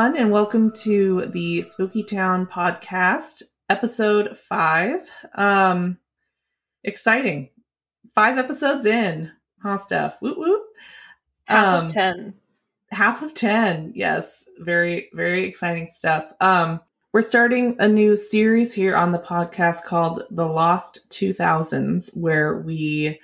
everyone, and welcome to the Spooky Town podcast, episode five. Um, exciting. Five episodes in, huh, Steph? Whoop whoop. Half Um, of 10. half of 10 yes very very exciting stuff um we're starting a new series here on the podcast called the lost 2000s where we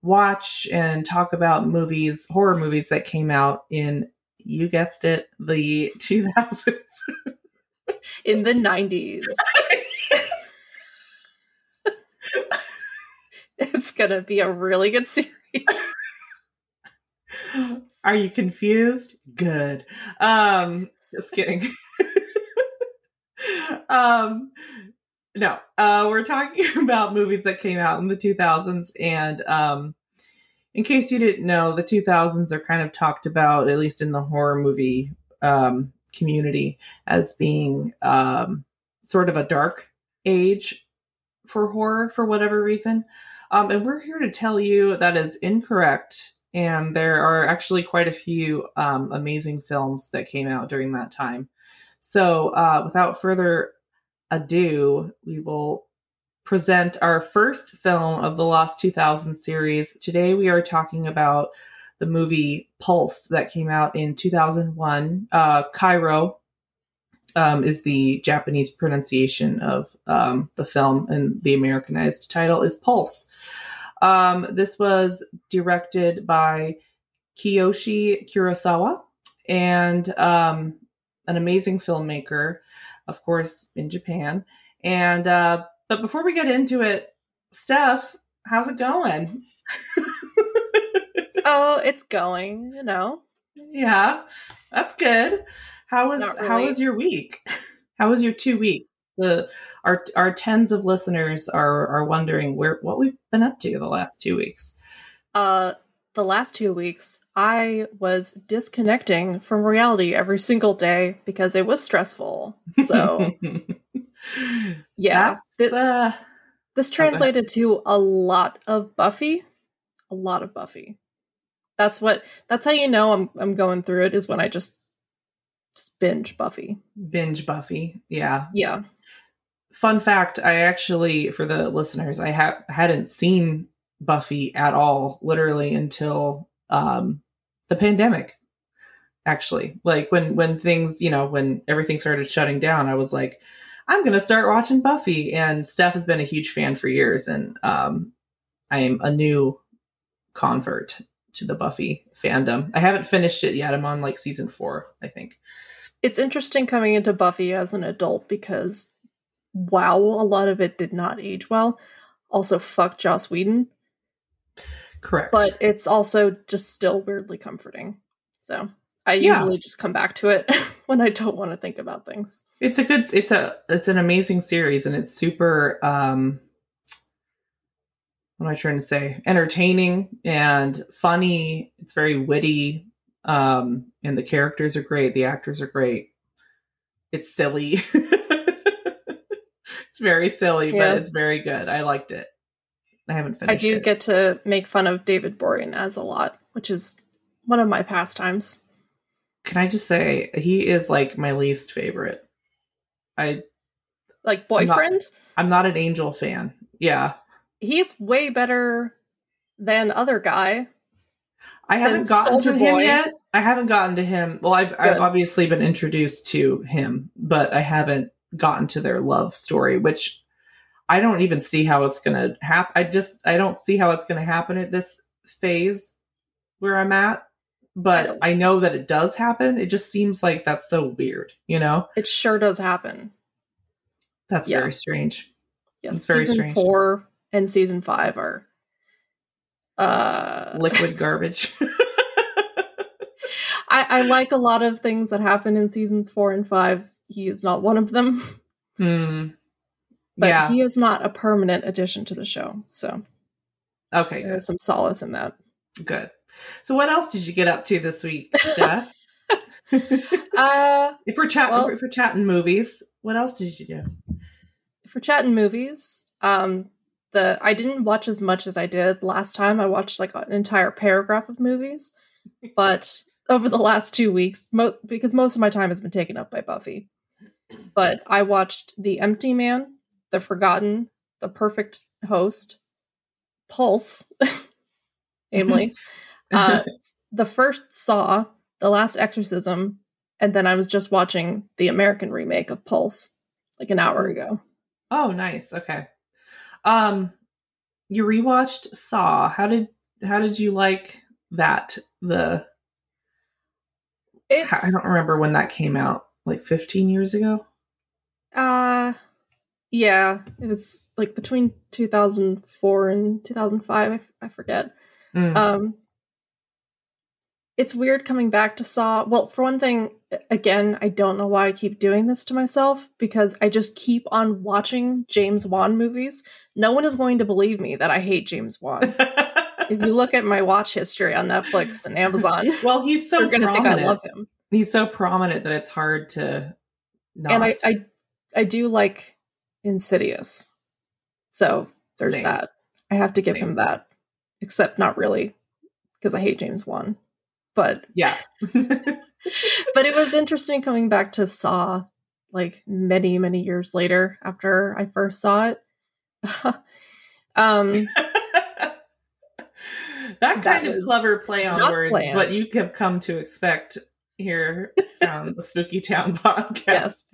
watch and talk about movies horror movies that came out in you guessed it the 2000s In the 90s. it's going to be a really good series. Are you confused? Good. Um, just kidding. um, no, uh, we're talking about movies that came out in the 2000s. And um, in case you didn't know, the 2000s are kind of talked about, at least in the horror movie um, community, as being um, sort of a dark age for horror for whatever reason. Um, and we're here to tell you that is incorrect. And there are actually quite a few um, amazing films that came out during that time. So, uh, without further ado, we will present our first film of the Lost 2000 series. Today, we are talking about the movie Pulse that came out in 2001. Uh, Kairo um, is the Japanese pronunciation of um, the film, and the Americanized title is Pulse. Um, this was directed by Kiyoshi Kurosawa and um, an amazing filmmaker, of course, in Japan. And uh, but before we get into it, Steph, how's it going? Oh, it's going, you know. yeah, that's good. How was Not how was your week? How was your two weeks? The our our tens of listeners are are wondering where what we've been up to the last two weeks. Uh the last 2 weeks I was disconnecting from reality every single day because it was stressful. So, yeah. Th- uh, this translated to a lot of Buffy. A lot of Buffy. That's what that's how you know I'm I'm going through it is when I just just binge Buffy. binge Buffy. Yeah. Yeah. Fun fact: I actually, for the listeners, I ha- hadn't seen Buffy at all, literally until um, the pandemic. Actually, like when when things, you know, when everything started shutting down, I was like, I'm gonna start watching Buffy. And Steph has been a huge fan for years, and um, I am a new convert to the Buffy fandom. I haven't finished it yet. I'm on like season four, I think. It's interesting coming into Buffy as an adult because wow, a lot of it did not age well. Also fuck Joss Whedon, Correct. but it's also just still weirdly comforting. So, I Yeah. usually just come back to it when I don't want to think about things. it's a good it's a it's an amazing series and it's super um what am i trying to say entertaining and funny it's very witty um and the characters are great the actors are great it's silly it's very silly Yeah. but it's very good i liked it i haven't finished. I do it. get to make fun of David Boreanaz a lot, which is one of my pastimes. Can i just say he is like my least favorite i Like I'm not- boyfriend, i'm not an angel fan yeah he's way better than other guy. I haven't gotten to Soldier him yet. I haven't gotten to him. Well, I've I've obviously been introduced to him, but I haven't gotten to their love story, which I don't even see how it's going to happen. I just I don't see how it's going to happen at this phase where I'm at. I But don't- I know that it does happen. It just seems like that's so weird, you know? It sure does happen. That's Yeah. very strange. Yes, It's very season strange. four and season five are uh Liquid garbage. I, I like a lot of things that happen in seasons four and five. He is not one of them, hmm. but Yeah. he is not a permanent addition to the show. So okay, good. there's some solace in that. Good. So what else did you get up to this week, Steph? Uh If we're chatting, Well- if we're chatting movies, what else did you do? for chatting movies, um the I didn't watch as much as I did last time. I watched like an entire paragraph of movies, but over the last two weeks, mo- because most of my time has been taken up by Buffy. But I watched The Empty Man, The Forgotten, The Perfect Host, Pulse, namely, uh, the first Saw, The Last Exorcism, and then I was just watching the American remake of Pulse like an hour ago. Oh, nice. Okay. Um, you rewatched Saw. How did how did you like that? The It's I don't remember when that came out. Like 15 years ago. uh yeah, it was like between 2004 and 2005, I, f- I forget. Mm. Um it's weird coming back to Saw. Well, for one thing, again, I don't know why I keep doing this to myself because I just keep on watching James Wan movies. No one is going to believe me that I hate James Wan. if you look at my watch history on Netflix and Amazon, well, he's so you're going to think I prominent. love him. He's so prominent that it's hard to not. And I, I I do like Insidious. So there's Same. that. I have to give Same. him that. Except not really because I hate James Wan. But yeah. but it was interesting coming back to Saw like many many years later after I first saw it. um that kind of clever play on words planned. what you have come to expect here on the Spooky Town podcast. Yes.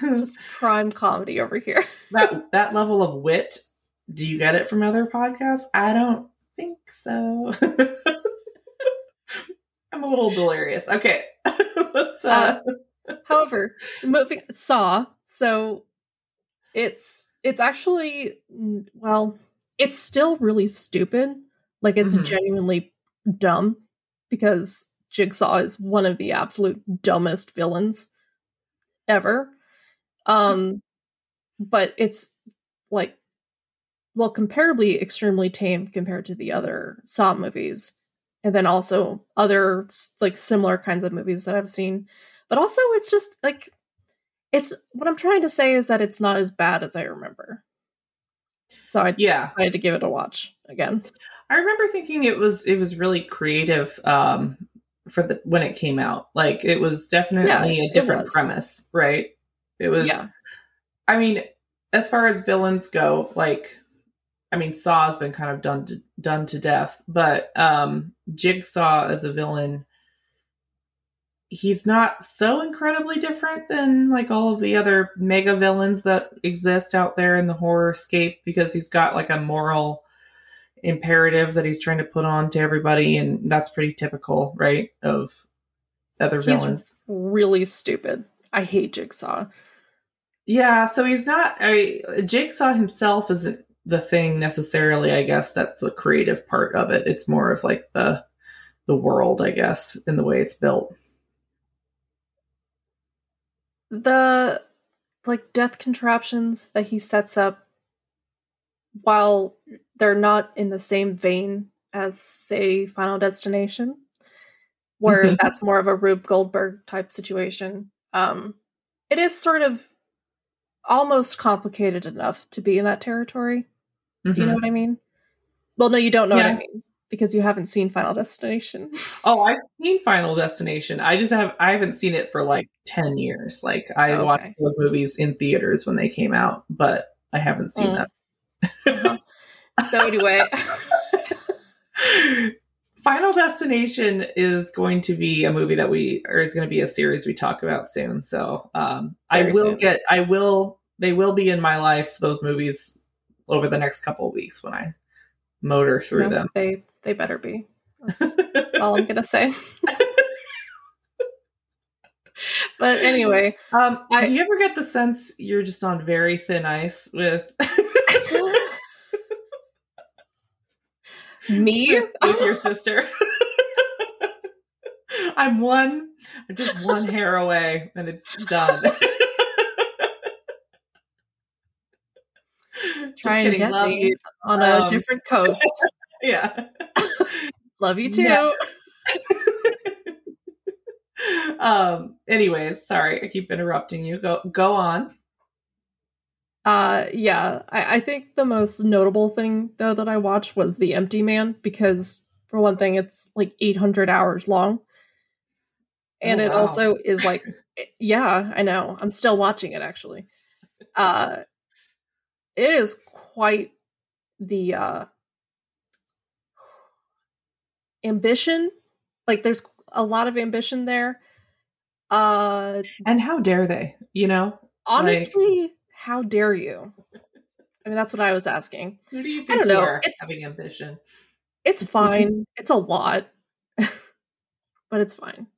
just prime comedy over here. that that level of wit, do you get it from other podcasts? I don't think so. I'm a little delirious. Okay. Let's uh, However, moving Saw, so it's it's actually well, it's still really stupid. Like it's Mhm. genuinely dumb because Jigsaw is one of the absolute dumbest villains ever. Um but it's like well comparably extremely tame compared to the other Saw movies and then also other like similar kinds of movies that I've seen but also it's just like it's what i'm trying to say is that it's not as bad as i remember so i yeah. decided to give it a watch again I remember thinking it was it was really creative um for the when it came out. Like it was definitely Yeah, a different premise, right? It was yeah I mean, as far as villains go, like I mean, Saw has been kind of done to, done to death, but um Jigsaw as a villain he's not so incredibly different than like all of the other mega villains that exist out there in the horror scape because he's got like a moral imperative that he's trying to put on to everybody and that's pretty typical, right, of other He's- villains. really stupid i hate jigsaw Yeah, so he's not. I Jigsaw himself isn't the thing necessarily. I guess that's the creative part of it. It's more of like the the world, I guess, in the way it's built. the like death contraptions that he sets up while they're not in the same vein as say final destination where Mhm. that's more of a rube goldberg type situation um it is sort of almost complicated enough to be in that territory do you know Mhm. what i mean well no you don't know what i mean because you haven't seen final destination Oh, I've seen Final Destination. I just have I haven't seen it for like ten years. Like I Okay. watched those movies in theaters when they came out, but I haven't seen Mm. them. Uh-huh. so anyway Final Destination is going to be a movie that we, or is going to be a series we talk about soon. So um, I will soon. get, I will, they will be in my life, those movies, over the next couple of weeks when I motor through no, them. they they better be that's all i'm gonna say but anyway um, I- do you ever get the sense you're just on very thin ice with, me with your sister? I'm one, I'm just one hair away and it's done. Try and get love me you. on a Um, different coast Yeah. love you too Yeah. um anyways sorry i keep interrupting you go go on uh yeah I, I think the most notable thing though that i watched was the empty man because for one thing it's like 800 hours long and Oh, it wow. also is like yeah i know i'm still watching it actually uh it is quite the uh ambition. Like there's a lot of ambition there. Uh And how dare they? You know, honestly how dare you? I mean that's what i was asking. Who do you I think don't you know. are It's- having ambition? it's fine. It's a lot. But it's fine.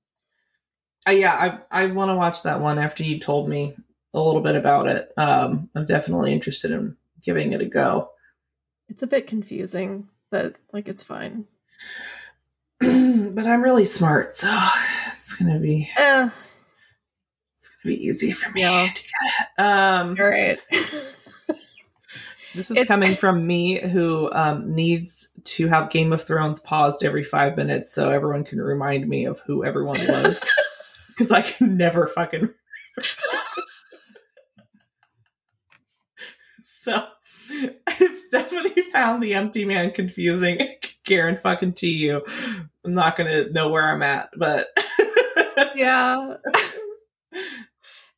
Uh, yeah, I I want to watch that one after you told me a little bit about it. Um, I'm definitely interested in giving it a go. it's a bit confusing but like it's fine but I'm really smart, so it's gonna be uh it's gonna be easy for me Yeah. to get it. Um, all right this is It's- coming from me who um, needs to have Game of Thrones paused every five minutes so everyone can remind me of who everyone was because I can never fucking. So if Stephanie found the empty man confusing, Karen fucking to you, I'm not gonna know where I'm at, but yeah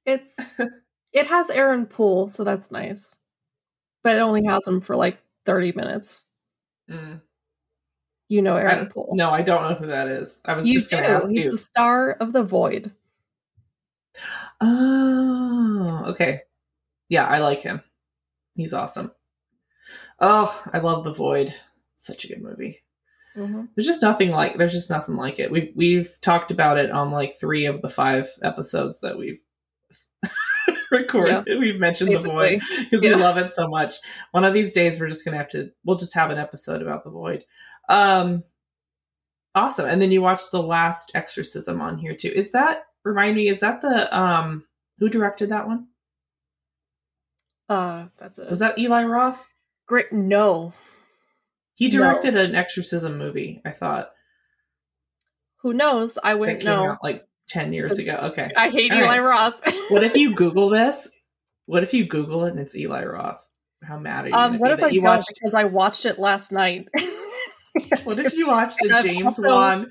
it's it has aaron poole so that's nice but it only has him for like 30 minutes Mm. you know aaron poole no, I don't know who that is. I was you just do gonna ask he's you. the star of the void Oh, okay. Yeah, I like him. He's awesome. Oh, I love The Void. Such a good movie. Mhm. There's just nothing like there's just nothing like it. We we've talked about it on like 3 of the 5 episodes that we've recorded. We've mentioned The Void because Yeah. we love it so much. One of these days we're just going to have to we'll just have an episode about The Void. Um awesome. And then you watched The Last Exorcism on here too. Is that remind me is that the um who directed that one? Uh that's it Was that Eli Roth? great no He No. directed an exorcism movie, I thought. who knows i wouldn't know out like 10 years ago. Okay. i hate All eli right. roth What if you Google this? What if you Google it and it's Eli Roth? How mad are you? um what if i watched? because i watched it last night What if you watched a James also- Wan?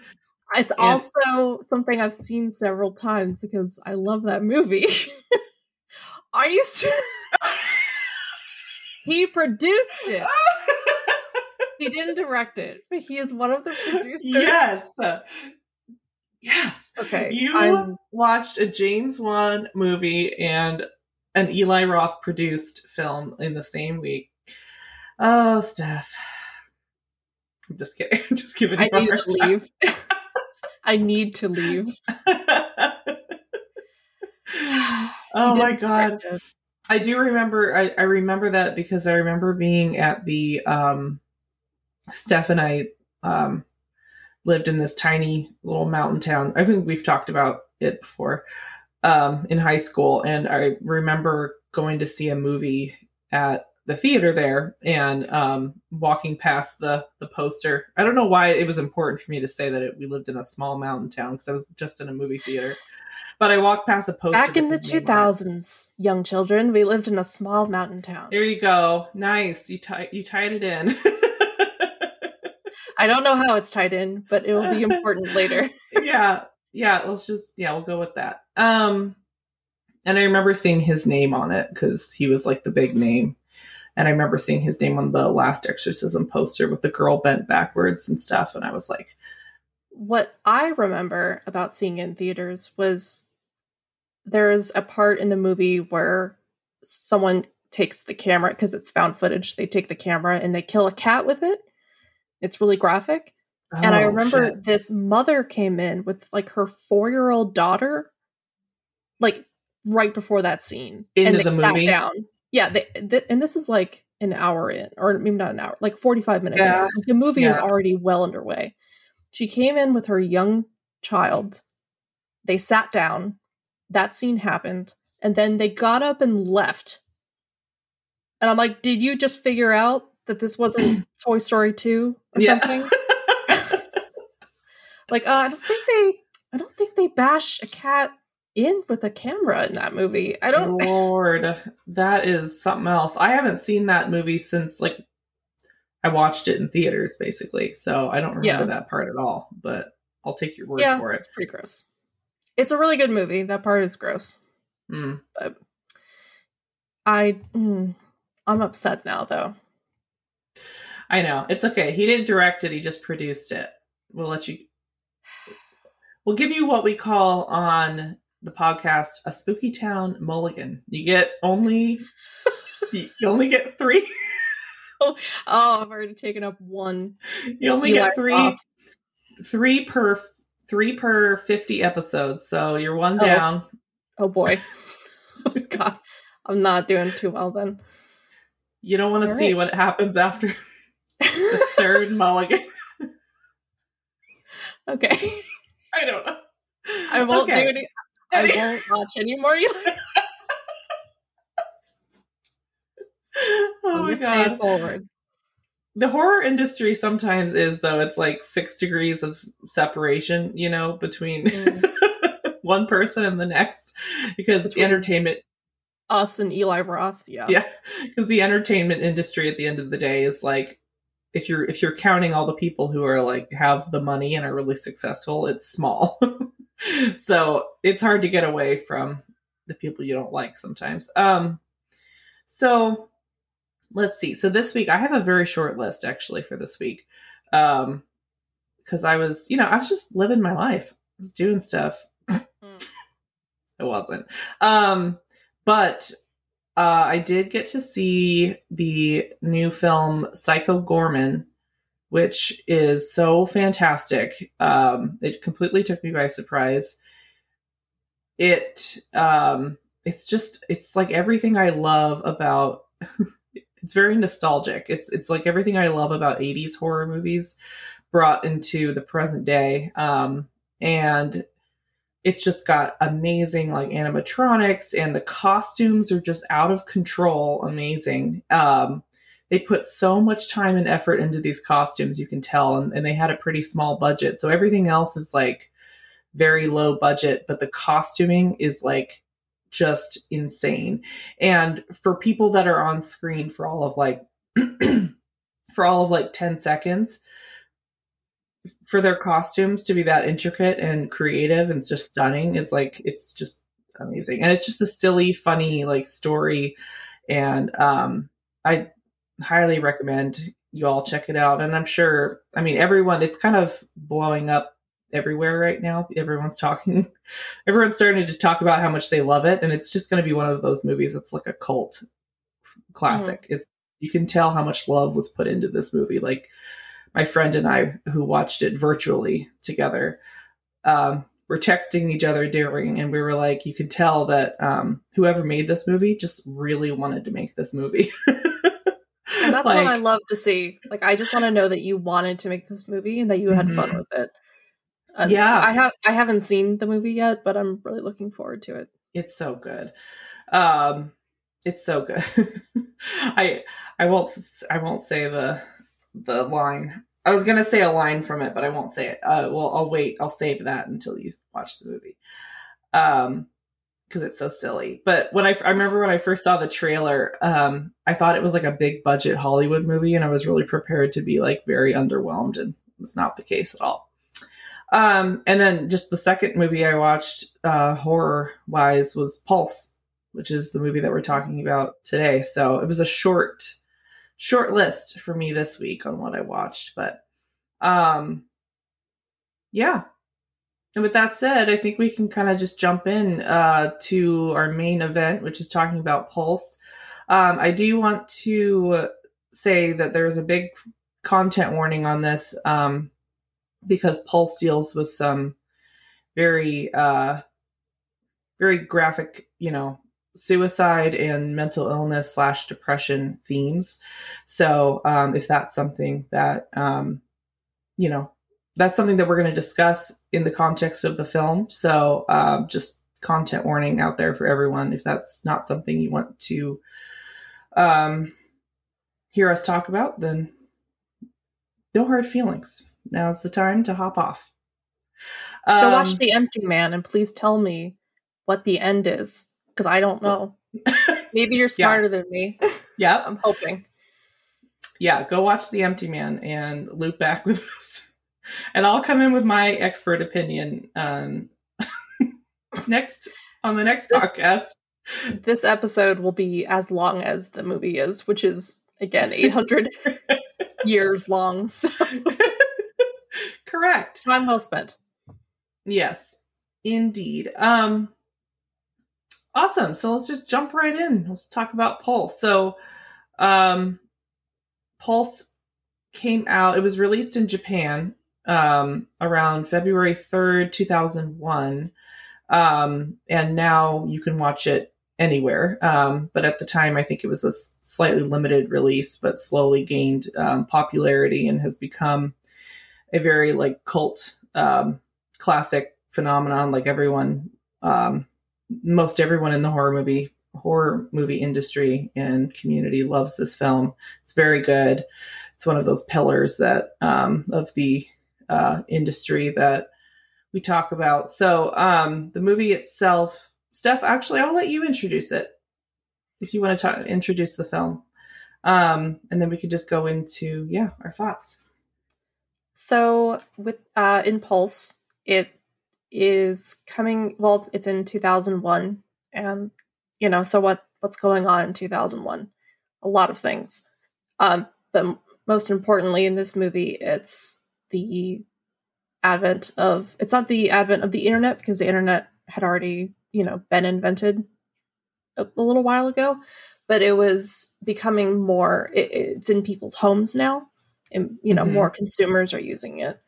It's And- also something I've seen several times because I love that movie. Are you serious? He produced it. He didn't direct it, but he is one of the producers. yes. Yes. Okay. You I'm- watched a James Wan movie and an Eli Roth produced film in the same week. Oh, Steph. I'm just kidding. I'm just giving you I need to time. leave. I need to leave. oh my god. it. I do remember I, I remember that because I remember being at the um Steph and I um lived in this tiny little mountain town. I think we've talked about it before. Um in high school and I remember going to see a movie at the theater there and um walking past the the poster. I don't know why it was important for me to say that it, we lived in a small mountain town because I was just in a movie theater. But I walked past a poster Back in the with his name on it. 2000s, young children, we lived in a small mountain town. There you go. Nice. You tied you tied it in. I don't know how it's tied in, but it will be important later. yeah. Yeah, let's just yeah, we'll go with that. Um and I remember seeing his name on it cuz he was like the big name. And I remember seeing his name on the last exorcism poster with the girl bent backwards and stuff and I was like, what I remember about seeing it in theaters was there's a part in the movie where someone takes the camera because it's found footage. They take the camera and they kill a cat with it. It's really graphic. and I "Oh, remember shit." this mother came in with like her four year old daughter, like right before that scene. Into and they the sat movie? down. Yeah. They, th- and this is like an hour in, or maybe not an hour, like 45 minutes Yeah. Like, the movie is already well underway. She came in with her young child. They sat down. That scene happened. And then they got up and left. And I'm like, did you just figure out that this wasn't Toy Story 2 or Yeah. something? Like, uh, I don't think they, I don't think they bash a cat in with a camera in that movie. I don't. Lord, that is something else. I haven't seen that movie since like I watched it in theaters, basically. So I don't remember Yeah. that part at all. But I'll take your word Yeah, for it. it's pretty gross. It's a really good movie. That part is gross. Mm. But I mm, I'm upset now though. I know. It's okay. He didn't direct it, he just produced it. We'll let you We'll give you what we call on the podcast a spooky town mulligan. You get only you only get 3 Oh, I've already taken up one. you only Eli get 3 Roth. 3 per 3 per 50 episodes. So you're one Oh. down. Oh boy. God. I'm not doing too well then. You don't want to see right. what happens after the third mulligan. okay. I don't know. I won't Okay. do any I won't watch any more Eli. oh I'm my god. forward. The horror industry sometimes is though it's like 6 degrees of separation, you know, between Mm. one person and the next because the Between- entertainment Us and Eli Roth, yeah. yeah, because the entertainment industry at the end of the day is like if you're if you're counting all the people who are like have the money and are really successful, it's small. so it's hard to get away from the people you don't like sometimes. Um so let's see. So this week I have a very short list actually for this week. Um because I was, you know, I was just living my life. I was doing stuff. Mm. It wasn't. Um but uh, I did get to see the new film Psycho Goreman, which is so fantastic. Um, it completely took me by surprise. It um, it's just it's like everything I love about. it's very nostalgic. It's it's like everything I love about '80s horror movies brought into the present day. Um, and it's just got amazing like animatronics and the costumes are just out of control amazing um they put so much time and effort into these costumes you can tell and, and they had a pretty small budget so everything else is like very low budget but the costuming is like just insane. And for people that are on screen for all of like for all of like 10 seconds for their costumes to be that intricate and creative and just stunning is like it's just amazing. And it's just a silly funny like story. And um i highly recommend you all check it out. And i'm sure i mean everyone it's kind of blowing up everywhere right now everyone's talking everyone's starting to talk about how much they love it and it's just going to be one of those movies that's like a cult classic it's you can tell how much love was put into this movie like my friend and I, who watched it virtually together, um, were texting each other during, and we were like, you could tell that um, whoever made this movie just really wanted to make this movie. And that's Like, what I love to see. Like I just want to know that you wanted to make this movie and that you had fun Mhm. with it. Uh, Yeah. I have I haven't seen the movie yet, but I'm really looking forward to it. It's so good. Um, it's so good. I I won't I won't say the the line. I was gonna say a line from it, but I won't say it. Uh, well, I'll wait. I'll save that until you watch the movie. Um, because it's so silly. But when I, I remember when I first saw the trailer, um, I thought it was like a big budget Hollywood movie, and I was really prepared to be like very underwhelmed, and it's not the case at all. Um, and then just the second movie I watched, uh, horror wise, was Pulse, which is the movie that we're talking about today. So it was a short, short list for me this week on what I watched, but, um, yeah. And with that said, I think we can kind of just jump in uh, to our main event, which is talking about Pulse. Um, I do want to say that there's a big content warning on this um, because Pulse deals with some very, uh, very graphic, you know, suicide and mental illness slash depression themes. So um, if that's something that, um, you know, that's something that we're going to discuss in the context of the film. So um, just content warning out there for everyone if that's not something you want to um, hear us talk about, then no hard feelings. Now's the time to hop off. Go Um, watch The Empty Man and please tell me what the end is because I don't know. Maybe you're Yeah. smarter than me. yeah, I'm hoping. yeah. Go watch The Empty Man and loop back with us, and I'll come in with my expert opinion um, next on the next This- podcast. this episode will be as long as the movie is, which is again 800 years long. So Correct. time well spent. Yes, indeed. Um awesome. So let's just jump right in. Let's talk about Pulse. So um Pulse came out, it was released in Japan um around February 3rd, 2001. Um and now you can watch it anywhere. Um but at the time I think it was a slightly limited release but slowly gained um, popularity and has become a very like cult um classic phenomenon like everyone um most everyone in the horror movie horror movie industry and community loves this film. It's very good. It's one of those pillars that um of the uh industry that we talk about. So um the movie itself steph actually i'll let you introduce it if you want to talk, introduce the film. Um and then we could just go into yeah our thoughts So with uh Impulse, it is coming well, it's in 2001 and you know, so what what's going on in 2001? A lot of things. Um but most importantly in this movie, it's the advent of it's not the advent of the internet because the internet had already, you know, been invented a, a little while ago, but it was becoming more it, it's in people's homes now and you know Mhm. more consumers are using it.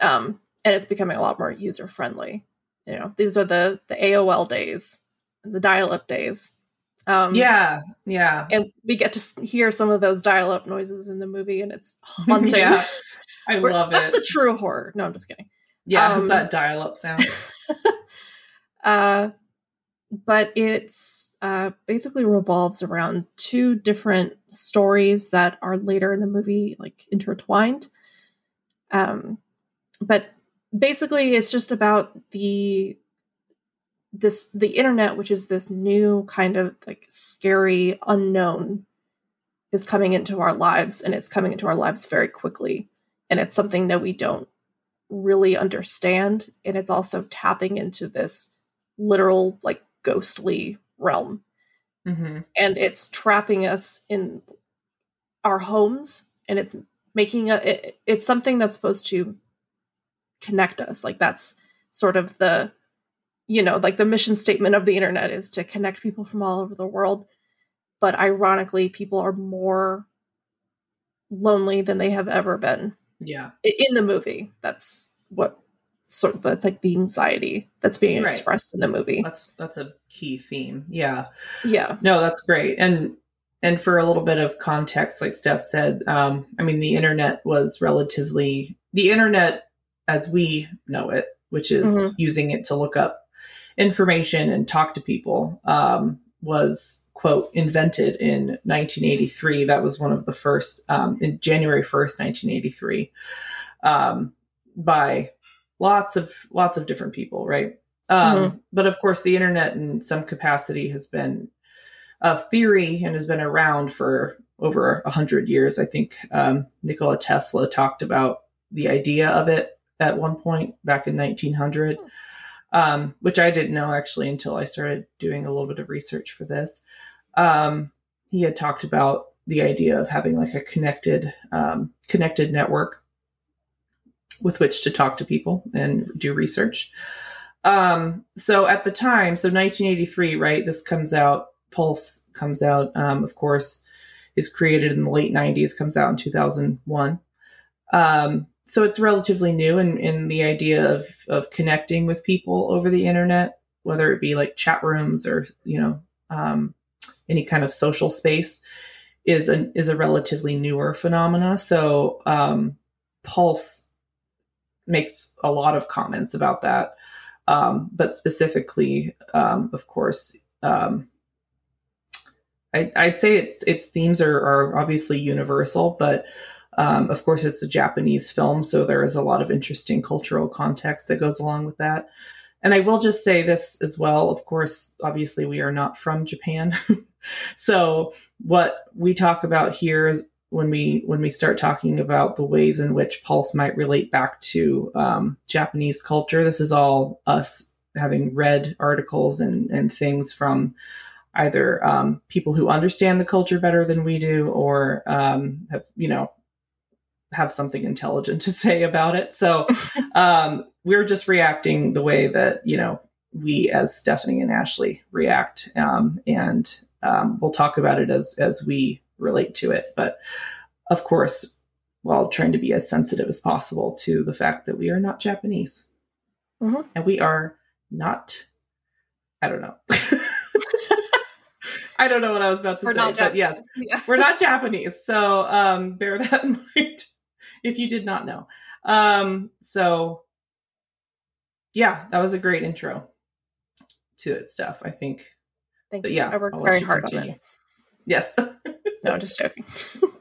Um and it's becoming a lot more user friendly you know these are the the aol days the dial-up days. Um yeah yeah. and we get to hear some of those dial-up noises in the movie and it's haunting. Yeah, i love that's it. the true horror. No i'm just kidding. Yeah, it's Um, that dial-up sound. uh, but it's uh, basically revolves around two different stories that are later in the movie like intertwined. Um, but basically, it's just about the this the internet, which is this new kind of like scary unknown, is coming into our lives, and it's coming into our lives very quickly, and it's something that we don't really understand, and it's also tapping into this literal like ghostly realm. Hmm and it's trapping us in our homes and it's making a it, it's something that's supposed to connect us. Like that's sort of the you know like the mission statement of the internet is to connect people from all over the world. But ironically people are more lonely than they have ever been. Yeah, in the movie. That's what sort of that's like the anxiety that's being Right. expressed in the movie that's that's a key theme. Yeah, yeah no, that's great. And and for a little bit of context, like Steph said, um, I mean, the internet was relatively the internet as we know it, which is Mhm. using it to look up information and talk to people, um, was quote invented in 1983. That was one of the first um, in January 1st, 1983, um, by lots of lots of different people, right? Um, But of course, the internet in some capacity has been a theory and has been around for over a hundred years. I think um, Nikola Tesla talked about the idea of it at one point back in 1900, um, which I didn't know actually until I started doing a little bit of research for this. Um, he had talked about the idea of having like a connected um, connected network with which to talk to people and do research. Um, so at the time, so 1983, right? This comes out. Pulse comes out. Um, of course, is created in the late 90s. Comes out in 2001. Um, so it's relatively new in, in the idea of of connecting with people over the internet, whether it be like chat rooms or you know um, any kind of social space, is an is a relatively newer phenomena. So um, Pulse makes a lot of comments about that um, but specifically, um, of course, um, I, I'd say its its themes are, are obviously universal, but um, of course, it's a Japanese film, so there is a lot of interesting cultural context that goes along with that. And I will just say this as well. Of course, obviously, we are not from Japan, so what we talk about here is when we when we start talking about the ways in which Pulse might relate back to um, Japanese culture. This is all us having read articles and and things from either um, people who understand the culture better than we do or um, have you know have something intelligent to say about it so um, we're just reacting the way that you know we as stephanie and ashley react um, and um, we'll talk about it as as we relate to it but of course while trying to be as sensitive as possible to the fact that we are not japanese Mhm. and we are not i don't know i don't know what i was about to We're say but yes Yeah. we're not japanese so um bear that in mind if you did not know um so yeah that was a great intro to it Steph i think Thank but you. yeah I worked very hard on it. Yes No, just joking.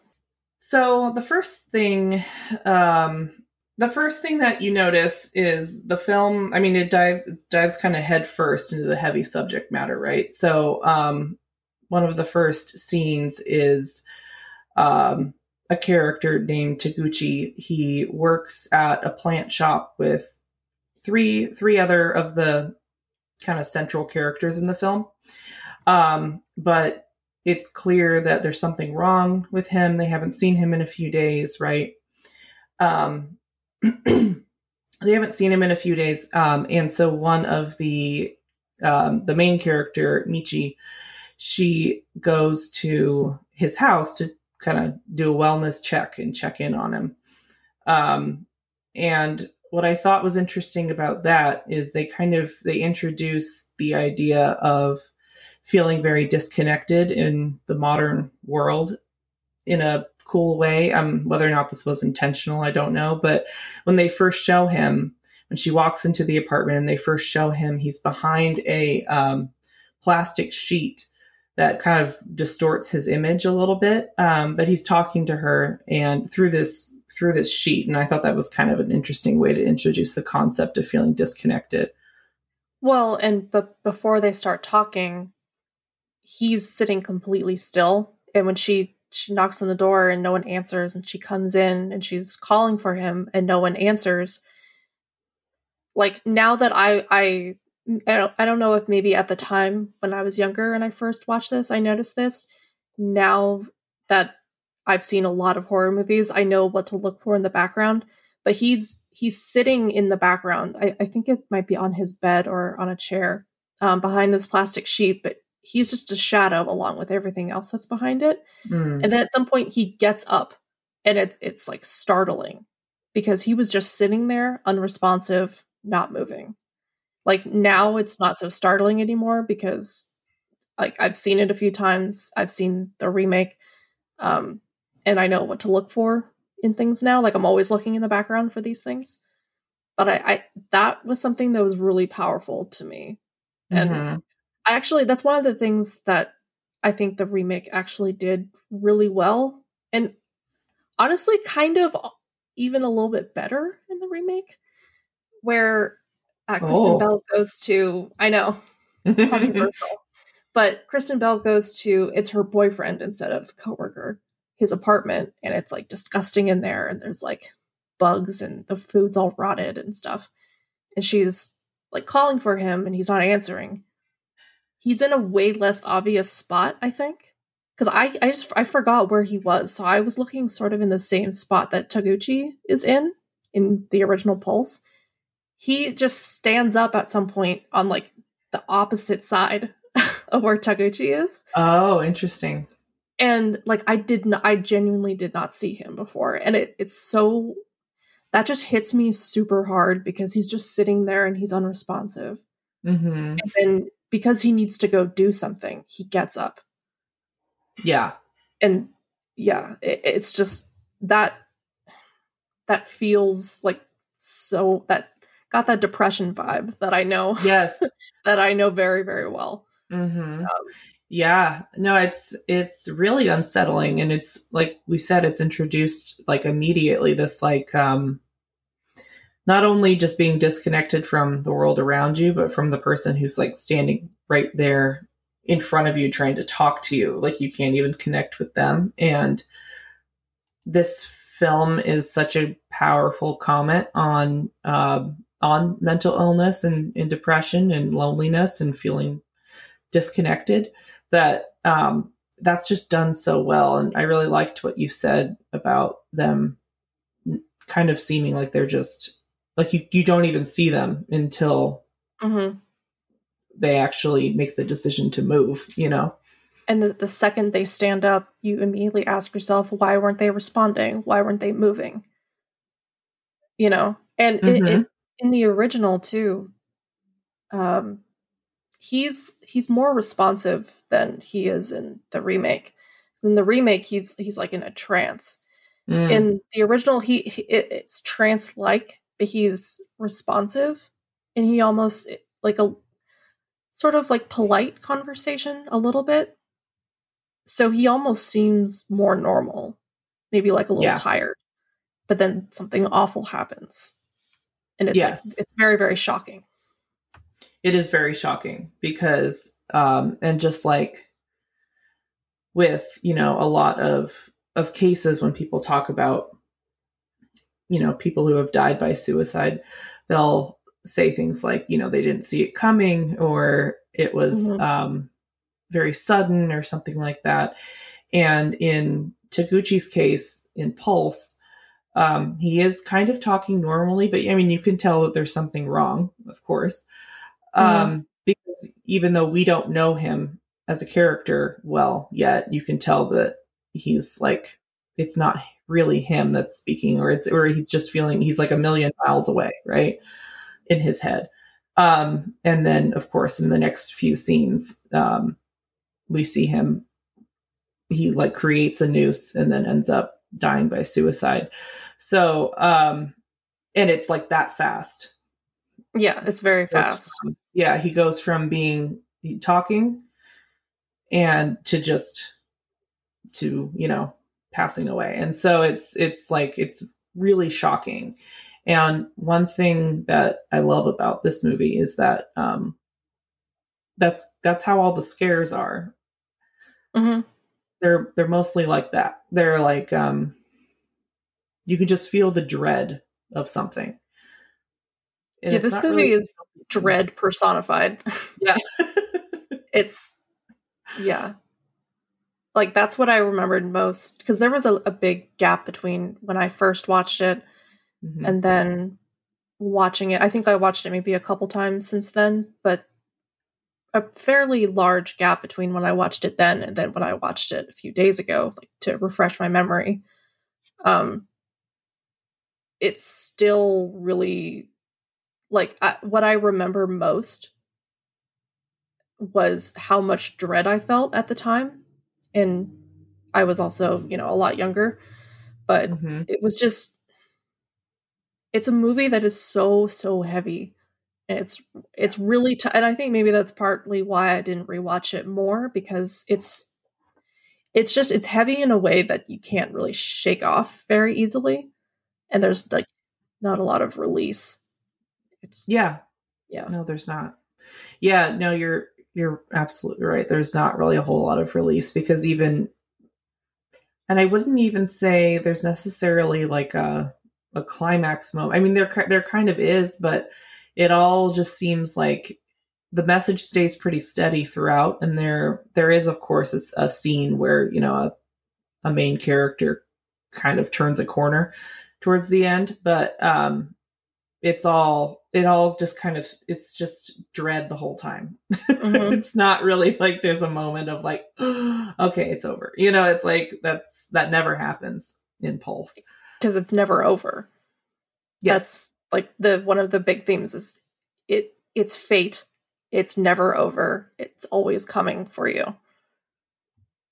So the first thing, um, the first thing that you notice is the film. I mean, it dive, dives kind of head first into the heavy subject matter, right? So um, one of the first scenes is um, a character named Taguchi. He works at a plant shop with three three other of the kind of central characters in the film. Um, but it's clear that there's something wrong with him. They haven't seen him in a few days, right? Um, they haven't seen him in a few days, um, and so one of the um, the main character, Michi, she goes to his house to kind of do a wellness check and check in on him. Um, and what I thought was interesting about that is they kind of they introduce the idea of feeling very disconnected in the modern world in a cool way. Um, whether or not this was intentional, I don't know. But when they first show him, when she walks into the apartment and they first show him, he's behind a um, plastic sheet that kind of distorts his image a little bit. Um, but he's talking to her and through this through this sheet, and I thought that was kind of an interesting way to introduce the concept of feeling disconnected. Well, and but before they start talking, he's sitting completely still. And when she she knocks on the door and no one answers, and she comes in and she's calling for him and no one answers. Like now that I I I don't, I don't know if maybe at the time when I was younger and I first watched this, I noticed this. Now that I've seen a lot of horror movies, I know what to look for in the background. But he's he's sitting in the background. I, I think it might be on his bed or on a chair um, behind this plastic sheet, but he's just a shadow along with everything else that's behind it. Mm. And then at some point he gets up and it's it's like startling because he was just sitting there unresponsive, not moving. Like now it's not so startling anymore because like I've seen it a few times. I've seen the remake. Um and I know what to look for in things now. Like I'm always looking in the background for these things. But I, I that was something that was really powerful to me. And Mhm. I actually that's one of the things that I think the remake actually did really well and honestly kind of even a little bit better in the remake where uh, Kristen Oh. Bell goes to I know controversial but Kristen Bell goes to it's her boyfriend instead of coworker his apartment and it's like disgusting in there and there's like bugs and the food's all rotted and stuff and she's like calling for him and he's not answering he's in a way less obvious spot i think. Because i i just i forgot where he was so i was looking sort of in the same spot that taguchi is in in the original pulse. He just stands up at some point on like the opposite side of where taguchi is. Oh, interesting. and like i did not i genuinely did not see him before and it, it's so that just hits me super hard because he's just sitting there and he's unresponsive. Hmm and then because he needs to go do something he gets up Yeah. and yeah it, it's just that that feels like so that got that depression vibe that i know Yes. that i know very very well hmm yeah. No, it's it's really unsettling, and it's like we said, it's introduced like immediately. This like um, not only just being disconnected from the world around you, but from the person who's like standing right there in front of you, trying to talk to you. Like you can't even connect with them, and this film is such a powerful comment on um, on mental illness and, and depression and loneliness and feeling disconnected that um, that's just done so well and i really liked what you said about them kind of seeming like they're just like you, you don't even see them until Mm-hmm. they actually make the decision to move you know And the, the second they stand up, you immediately ask yourself, why weren't they responding? Why weren't they moving? You know, and it, Mhm. it, in the original too, um, he's he's more responsive than he is in the remake. In the remake, he's he's like in a trance. Mm. In the original, he, he it, it's trance like, but he's responsive, and he almost like a sort of like polite conversation a little bit. So he almost seems more normal, maybe like a little Yeah. tired, but then something awful happens, and it's like- it's very very shocking. it is very shocking because um and just like with you know a lot of of cases when people talk about you know people who have died by suicide they'll say things like you know they didn't see it coming or it was Mhm. um very sudden or something like that. And in taguchi's case in pulse um, he is kind of talking normally but i mean you can tell that there's something wrong of course. Um, because even though we don't know him as a character well yet, you can tell that he's like it's not really him that's speaking, or it's or he's just feeling he's like a million miles away, right, in his head. Um, and then, of course, in the next few scenes, um, we see him. He like creates a noose and then ends up dying by suicide. So, um, and it's like that fast Yeah, it's very fast. from- yeah, he goes from being talking and to just to, you know, passing away. And so it's it's like it's really shocking. And one thing that I love about this movie is that um that's that's how all the scares are. hmm They're they're mostly like that. They're like um you can just feel the dread of something. And Yeah, this movie really- is dread personified. Yeah. it's yeah like that's what i remembered most because there was a, a big gap between when i first watched it Mhm. and then watching it i think i watched it maybe a couple times since then but a fairly large gap between when i watched it then and then when i watched it a few days ago like to refresh my memory um it's still really like I, what i remember most was how much dread I felt at the time. And I was also, you know, a lot younger. But Mhm. it was just it's a movie that is so, so heavy. And it's it's really t- and I think maybe that's partly why I didn't rewatch it more because it's it's just it's heavy in a way that you can't really shake off very easily. And there's like not a lot of release. It's Yeah. Yeah. No, there's not. Yeah, no, you're you're absolutely right. There's not really a whole lot of release because even and I wouldn't even say there's necessarily like a a climax moment. I mean there there kind of is, but it all just seems like the message stays pretty steady throughout and there there is of course a scene where, you know, a a main character kind of turns a corner towards the end, but um it's all it all just kind of it's just dread the whole time Mhm. it's not really like there's a moment of like okay it's over you know it's like that's that never happens in pulse because it's never over. yes That's like the one of the big themes is it it's fate. It's never over. It's always coming for you.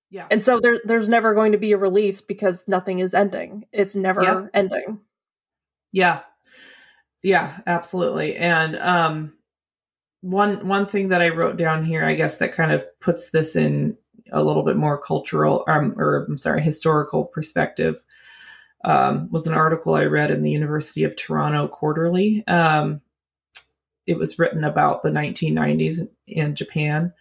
yeah And so there there's never going to be a release because nothing is ending. It's never Yeah. ending. yeah yeah absolutely. And um one one thing that i wrote down here i guess that kind of puts this in a little bit more cultural um, or i'm sorry historical perspective um, was an article i read in the university of toronto quarterly. Um, it was written about the 1990s in japan.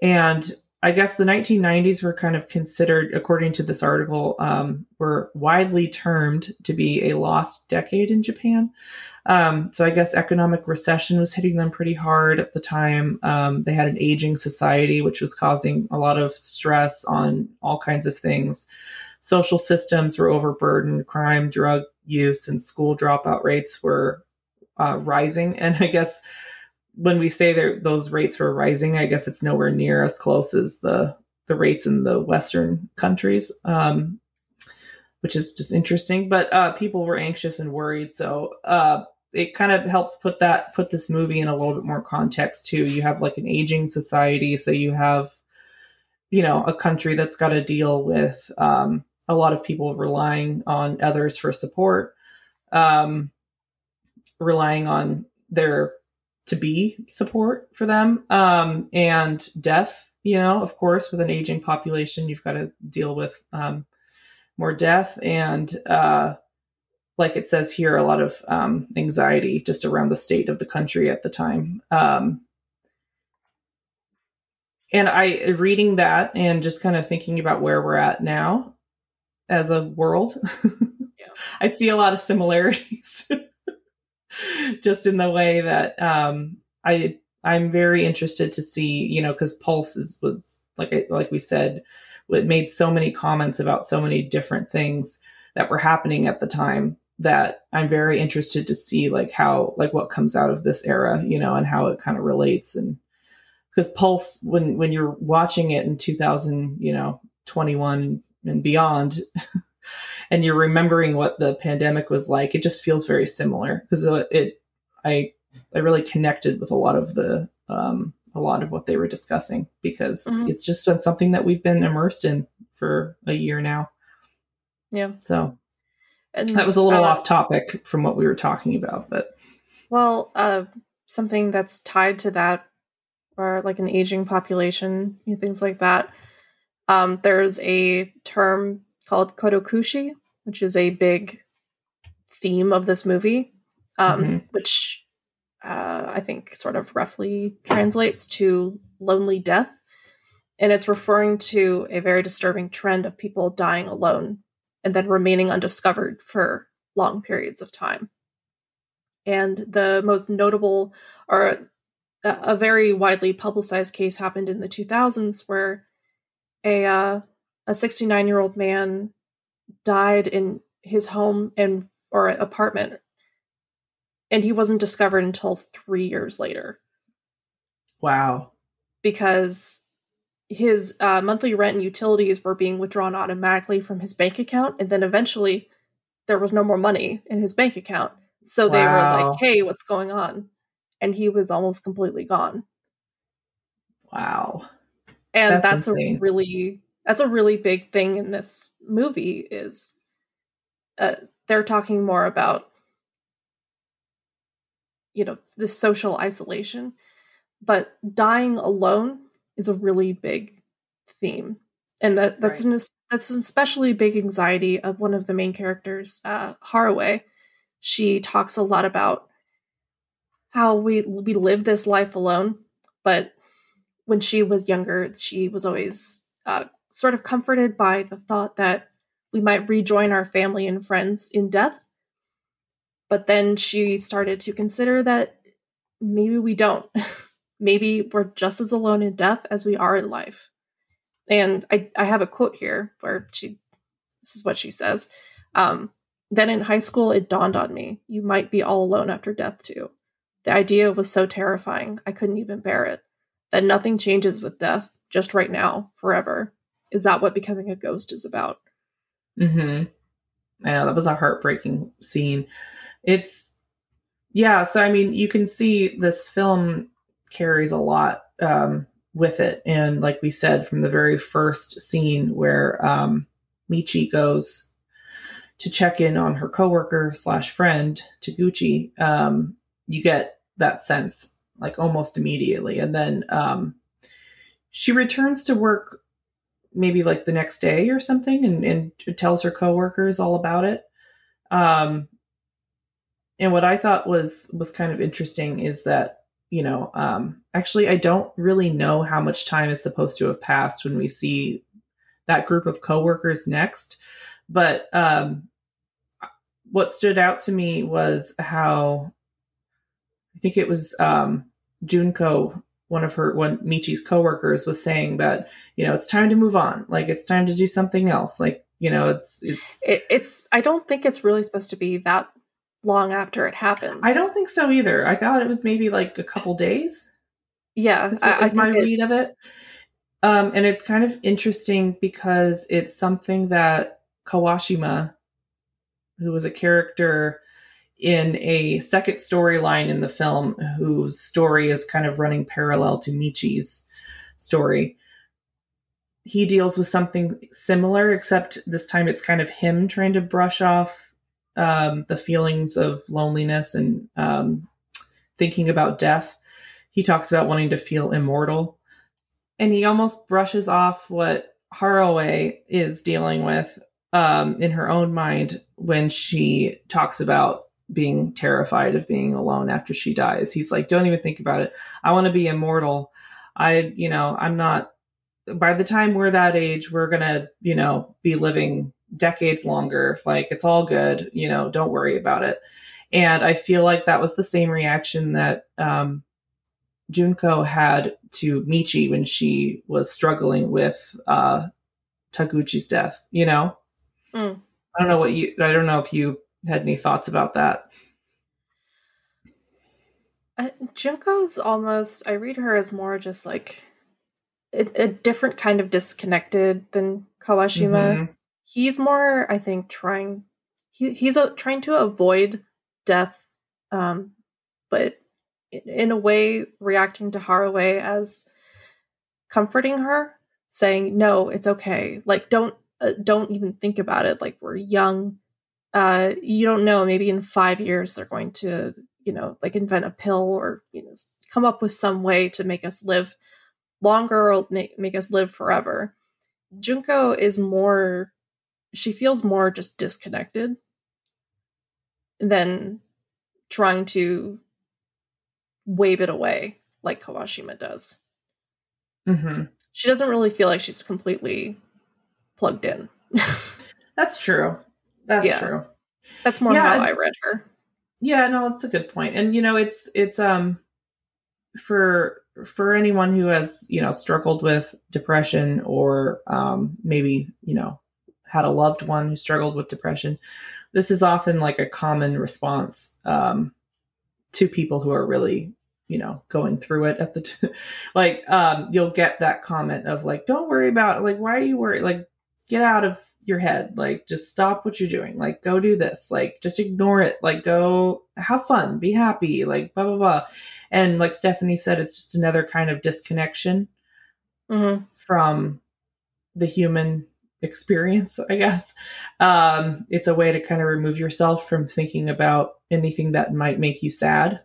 And I guess the 1990s were kind of considered, according to this article, um, were widely termed to be a lost decade in Japan. Um, so I guess economic recession was hitting them pretty hard at the time. Um, they had an aging society, which was causing a lot of stress on all kinds of things. Social systems were overburdened, crime, drug use, and school dropout rates were uh, rising. And I guess when we say that those rates were rising, I guess it's nowhere near as close as the the rates in the Western countries, um, which is just interesting. But uh, people were anxious and worried, so uh, it kind of helps put that put this movie in a little bit more context too. You have like an aging society, so you have you know a country that's got to deal with um, a lot of people relying on others for support, um, relying on their to be support for them. Um, and death you know of course with an aging population you've got to deal with um, more death. And uh, like it says here a lot of um, anxiety just around the state of the country at the time. Um, and i reading that and just kind of thinking about where we're at now as a world yeah. i see a lot of similarities just in the way that um, I I'm very interested to see, you know, because Pulse is was like I, like we said, it made so many comments about so many different things that were happening at the time that I'm very interested to see like how like what comes out of this era, you know, and how it kind of relates. And because Pulse when when you're watching it in 2000, you know, 21 and beyond and you're remembering what the pandemic was like, it just feels very similar because it, I, I really connected with a lot of the, um, a lot of what they were discussing because mm-hmm. it's just been something that we've been immersed in for a year now. Yeah. So and, that was a little uh, off topic from what we were talking about, but well, uh, something that's tied to that, or like an aging population, things like that. Um, there's a term called Kodokushi, which is a big theme of this movie, um, mm-hmm. which uh, I think sort of roughly translates to lonely death. And it's referring to a very disturbing trend of people dying alone and then remaining undiscovered for long periods of time. And the most notable, or a, a very widely publicized case happened in the 2000s where a uh, a 69 year old man died in his home and or apartment. And he wasn't discovered until three years later. Wow. Because his uh, monthly rent and utilities were being withdrawn automatically from his bank account and then eventually there was no more money in his bank account. So they wow. were like hey what's going on? And he was almost completely gone. Wow. And that's, that's a really that's a really big thing in this movie is uh, they're talking more about you know this social isolation. But dying alone is a really big theme. And that that's right. an that's an especially big anxiety of one of the main characters uh Harue she talks a lot about how we we live this life alone but when she was younger she was always uh, sort of comforted by the thought that we might rejoin our family and friends in death. But then she started to consider that maybe we don't. maybe we're just as alone in death as we are in life. And I, I have a quote here where she, this is what she says. Um, then in high school, it dawned on me you might be all alone after death, too. The idea was so terrifying, I couldn't even bear it. That nothing changes with death, just right now, forever. Is that what becoming a ghost is about? Hmm. I know that was a heartbreaking scene. It's yeah. So I mean, you can see this film carries a lot um, with it, and like we said from the very first scene where um, Michi goes to check in on her coworker slash friend Taguchi, um, you get that sense like almost immediately, and then um, she returns to work maybe like the next day or something and, and tells her coworkers all about it. Um, and what I thought was was kind of interesting is that you know, um, actually, I don't really know how much time is supposed to have passed when we see that group of coworkers next. But um, what stood out to me was how I think it was um, Junko, one of her one Michi's coworkers, was saying that you know it's time to move on, like it's time to do something else, like you know it's it's It, it's. I don't think it's really supposed to be that long after it happens. I don't think so either. I thought it was maybe like a couple days. Yeah, Is, I, I is my think it- read of it. Um, and it's kind of interesting because it's something that Kawashima, who was a character in a second storyline in the film, whose story is kind of running parallel to Michi's story. He deals with something similar, except this time it's kind of him trying to brush off um, the feelings of loneliness and um, thinking about death. He talks about wanting to feel immortal. And he almost brushes off what Harue is dealing with um, in her own mind when she talks about being terrified of being alone after she dies. He's like, don't even think about it. I want to be immortal. I, you know, I'm not, by the time we're that age, we're going to, you know, be living decades longer. Like, it's all good. You know, don't worry about it. And I feel like that was the same reaction that um, Junko had to Michi when she was struggling with uh, Taguchi's death. You know, Mm. I don't know what you. I don't know if you had any thoughts about that. Uh, Junko's almost. I read her as more just like a, a different kind of disconnected than Kawashima. Mhm. He's more, I think, trying. He, he's uh trying to avoid death, um, but in, in a way, reacting to Harue as comforting her, saying, "No, it's okay. Like, don't uh, don't even think about it. Like, we're young. Uh, you don't know. Maybe in five years, they're going to." you know, like invent a pill or, you know, come up with some way to make us live longer or make, make us live forever. Junko is more, she feels more just disconnected than trying to wave it away like Kawashima does. Mhm. She doesn't really feel like she's completely plugged in. That's true. That's Yeah. true. That's more Yeah, how I read her. Yeah, no, it's a good point. And you know, it's it's um for for anyone who has, you know, struggled with depression or um maybe, you know, had a loved one who struggled with depression, this is often like a common response um to people who are really you know going through it at the t- like um you'll get that comment of like don't worry about it. like why are you worried like get out of your head. Like just stop what you're doing. Like go do this. Like just ignore it. Like go have fun. Be happy. Like blah blah blah. And like stephanie said it's just another kind of disconnection Mm-hmm. from the human experience i guess. Um it's a way to kind of remove yourself from thinking about anything that might make you sad.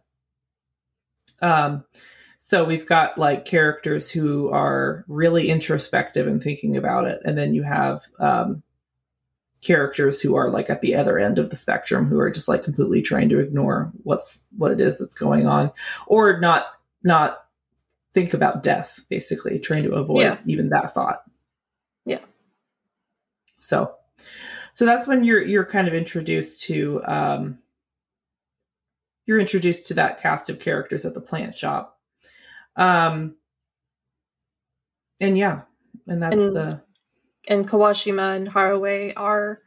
Um so we've got like characters who are really introspective and thinking about it and then you have um characters who are like at the other end of the spectrum who are just like completely trying to ignore what's what it is that's going on or not not think about death basically trying to avoid Yeah. even that thought Yeah. so so that's when you're you're kind of introduced to um you're introduced to that cast of characters at the plant shop um and yeah and that's And- the and Kawashima and Harue are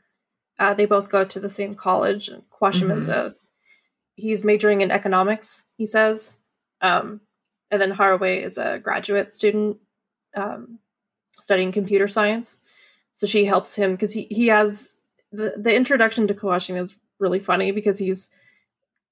uh, they both go to the same college. And Kawashima's uh, he's majoring in economics, he says, um, and then Harue is a graduate student um, studying computer science. So she helps him because he he has the the introduction to Kawashima is really funny because he's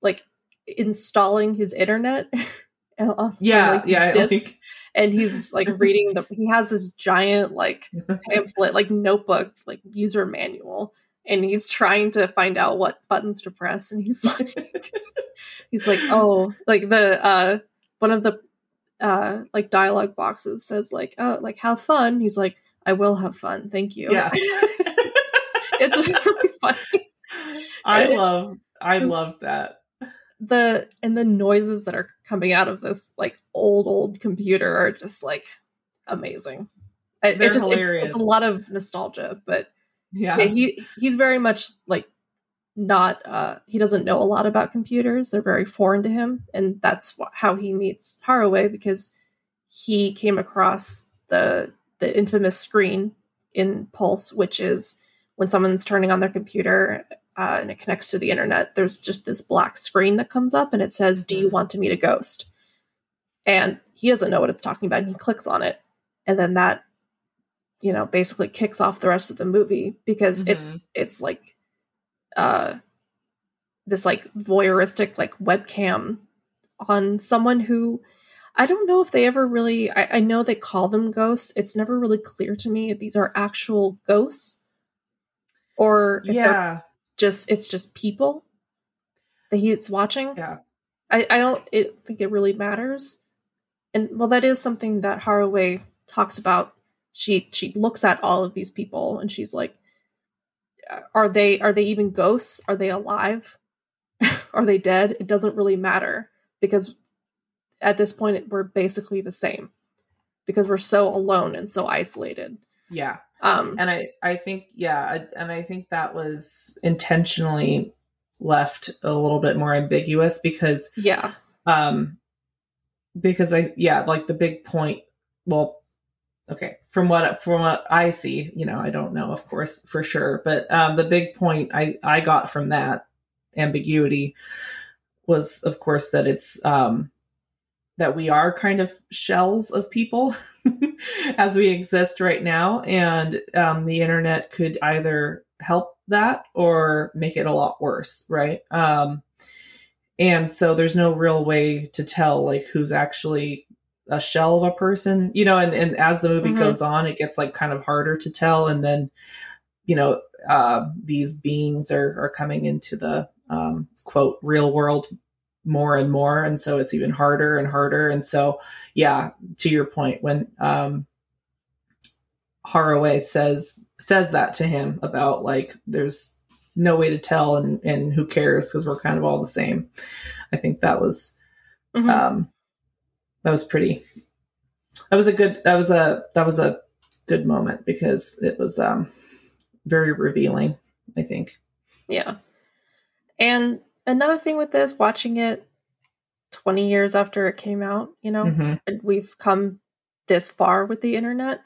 like installing his internet. on, yeah like, yeah discs think- and he's like reading the he has this giant like pamphlet like notebook like user manual and he's trying to find out what buttons to press and he's like he's like oh like the uh one of the uh like dialogue boxes says like oh like have fun. He's like i will have fun thank you. Yeah. It's really funny. I It- love I love that. The and the noises that are coming out of this like old old computer are just like amazing. It, They're it just it- hilarious. it's a lot of nostalgia, but Yeah. yeah, he he's very much like not uh he doesn't know a lot about computers. They're very foreign to him, and that's wh- how he meets Harue because he came across the the infamous screen in Pulse, which is when someone's turning on their computer uh, and it connects to the internet. There's just this black screen that comes up, and it says, "Do you Mhm. want to meet a ghost?" And he doesn't know what it's talking about, and he clicks on it, and then that you know basically kicks off the rest of the movie because it's it's like uh this like voyeuristic like webcam on someone who I don't know if they ever really I, I know they call them ghosts. It's never really clear to me if these are actual ghosts or if they're yeah. Just it's just people that he's watching. Yeah. I, I don't it, think it really matters. And well, that is something that Harue talks about. She she looks at all of these people and she's like, are they are they even ghosts? Are they alive? are they dead? It doesn't really matter because at this point we're basically the same because we're so alone and so isolated. Yeah. Um, and i i think yeah I- and i think that was intentionally left a little bit more ambiguous because yeah, um because i yeah like the big point well okay from what from what i see you know i don't know of course for sure but um the big point i i got from that ambiguity was of course that it's um that we are kind of shells of people as we exist right now. And um the internet could either help that or make it a lot worse right? Um and so there's no real way to tell like who's actually a shell of a person you know and, and as the movie Mhm. goes on it gets like kind of harder to tell. And then you know uh, these beings are are coming into the um, quote real world more and more and so it's even harder and harder and so yeah to your point when um Harue says says that to him about like there's no way to tell and and who cares because we're kind of all the same i think that was Mhm. um that was pretty that was a good that was a that was a good moment because it was um very revealing i think Yeah. And another thing with this, watching it 20 years after it came out, you know, Mhm. and we've come this far with the internet,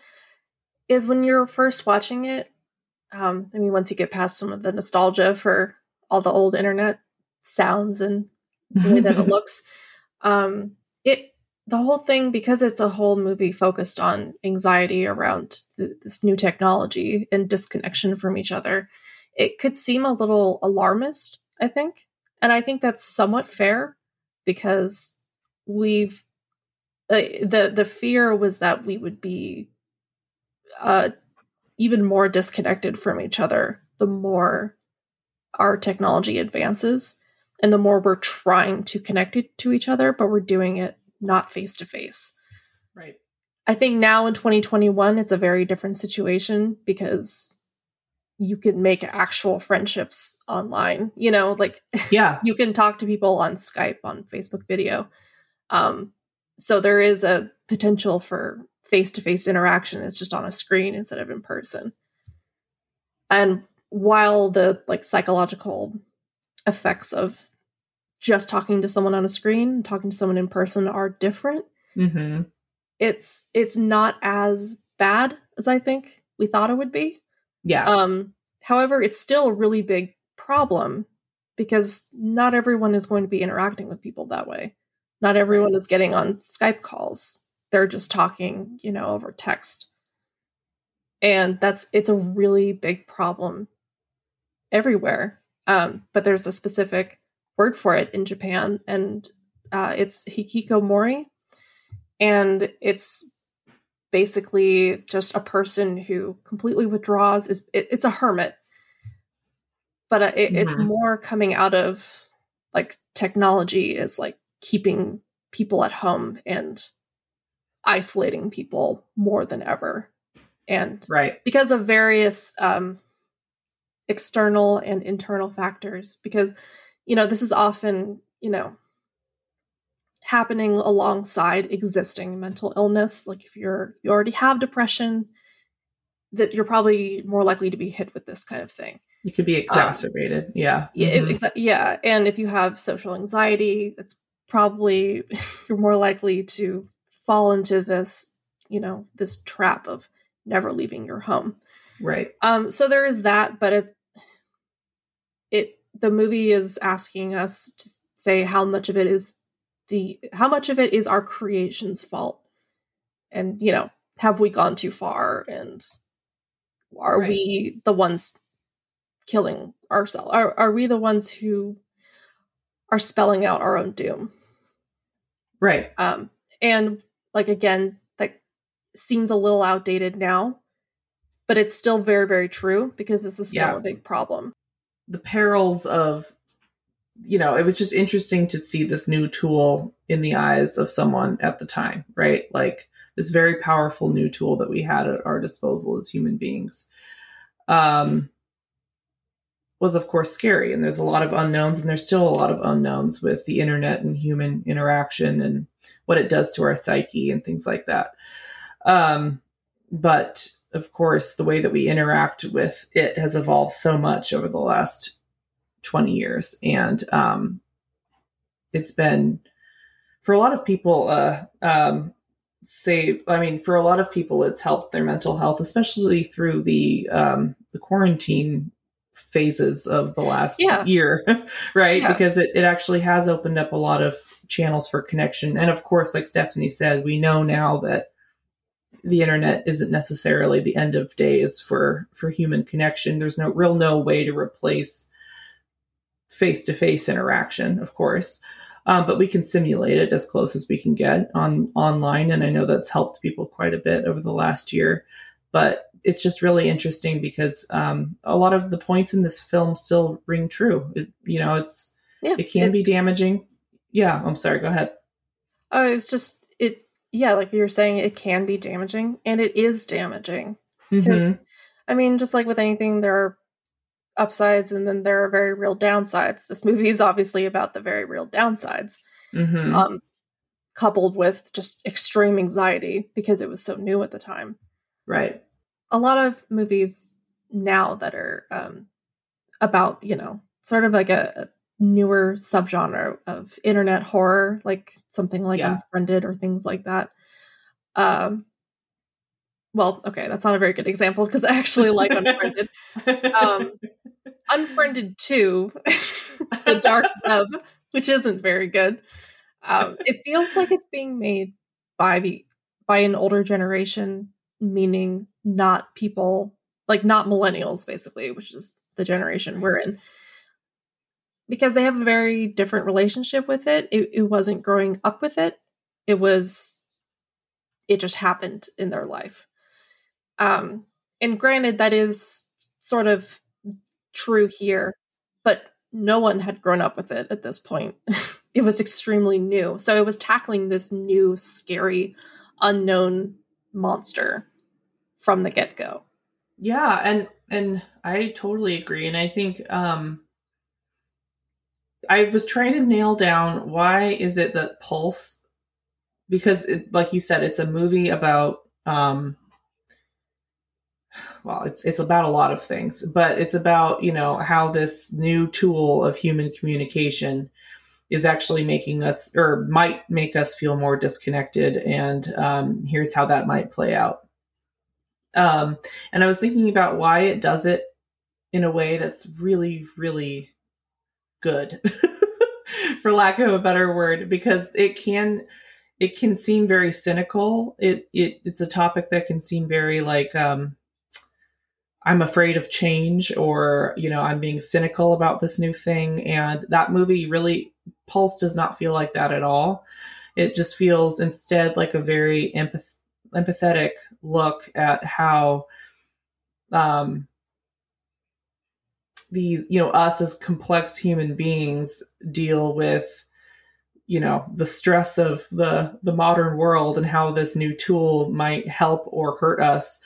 is when you're first watching it. Um, I mean, once you get past some of the nostalgia for all the old internet sounds and the way that it looks, um, it the whole thing because it's a whole movie focused on anxiety around th- this new technology and disconnection from each other it could seem a little alarmist i think and i think that's somewhat fair because we've uh, the the fear was that we would be uh even more disconnected from each other the more our technology advances and the more we're trying to connect it to each other but we're doing it not face to face right. I think now in 2021, it's a very different situation because you can make actual friendships online. You know, like yeah you can talk to people on Skype, on Facebook video. Um, so there is a potential for face to face interaction. It's just on a screen instead of in person. And while the like psychological effects of just talking to someone on a screen talking to someone in person are different, hmm it's it's not as bad as I think we thought it would be. Yeah Um, however, it's still a really big problem because not everyone is going to be interacting with people that way. Not everyone is getting on Skype calls. They're just talking, you know, over text. And that's it's a really big problem everywhere. Um, but there's a specific word for it in Japan, and uh, it's hikikomori, and it's basically just a person who completely withdraws. is it, It's a hermit, but uh, it, it's Mhm. more coming out of like technology is like keeping people at home and isolating people more than ever, and right because of various um, external and internal factors. Because you know this is often you know, happening alongside existing mental illness. Like if you're you already have depression, that you're probably more likely to be hit with this kind of thing. It could be exacerbated. Um, yeah. Yeah. Mm-hmm. Exa- yeah. And if you have social anxiety, it's probably you're more likely to fall into this, you know, this trap of never leaving your home. Right. Um, so there is that, but it it the movie is asking us to say how much of it is the how much of it is our creation's fault? And you know have we gone too far? And are right. we the ones killing ourselves? Are, are we the ones who are spelling out our own doom? Right. Um and like again that seems a little outdated now but it's still very very true because this is still yeah. a big problem. The perils of you know, it was just interesting to see this new tool in the eyes of someone at the time, right? Like this very powerful new tool that we had at our disposal as human beings. Um, was of course scary and there's a lot of unknowns and there's still a lot of unknowns with the internet and human interaction and what it does to our psyche and things like that um, but of course the way that we interact with it has evolved so much over the last 20 years. And um, it's been, for a lot of people, uh, um, say, I mean, for a lot of people, it's helped their mental health, especially through the, um, the quarantine phases of the last yeah. year, right? Yeah. Because it, it actually has opened up a lot of channels for connection. And of course, like Stephanie said, we know now that the internet isn't necessarily the end of days for for human connection. There's no real no way to replace face to face interaction, of course. Um, but we can simulate it as close as we can get on online, and I know that's helped people quite a bit over the last year. But it's just really interesting because um, a lot of the points in this film still ring true. It, you know, it's yeah, it can be damaging. Yeah, I'm sorry. Go ahead. Oh, it's just it. Yeah, like you were saying, it can be damaging, and it is damaging. Mm-hmm. I mean, just like with anything, there are upsides and then there are very real downsides. This movie is obviously about the very real downsides, mm-hmm. um, coupled with just extreme anxiety because it was so new at the time. Right. A lot of movies now that are um, about, you know, sort of like a, a newer subgenre of internet horror, like something like yeah. Unfriended or things like that. Um, well, okay, that's not a very good example because I actually like Unfriended. um, Unfriended 2, The Dark Web, which isn't very good. Um, it feels like it's being made by the by an older generation, meaning not people like not millennials, basically, which is the generation we're in. Because they have a very different relationship with it. It, it wasn't growing up with it. It was it just happened in their life. Um, and granted, that is sort of true here, but no one had grown up with it at this point. it was extremely new. So it was tackling this new, scary, unknown monster from the get go. Yeah, and and I totally agree. And I think um I was trying to nail down why is it that Pulse because it, like you said, it's a movie about um well it's it's about a lot of things but it's about you know how this new tool of human communication is actually making us or might make us feel more disconnected and um, here's how that might play out. Um, and i was thinking about why it does it in a way that's really really good for lack of a better word because it can it can seem very cynical. It, it it's a topic that can seem very like um I'm afraid of change or, you know, I'm being cynical about this new thing. And that movie really, Pulse does not feel like that at all. It just feels instead like a very empath- empathetic look at how um, these, you know, us as complex human beings deal with you know the stress of the the modern world and how this new tool might help or hurt us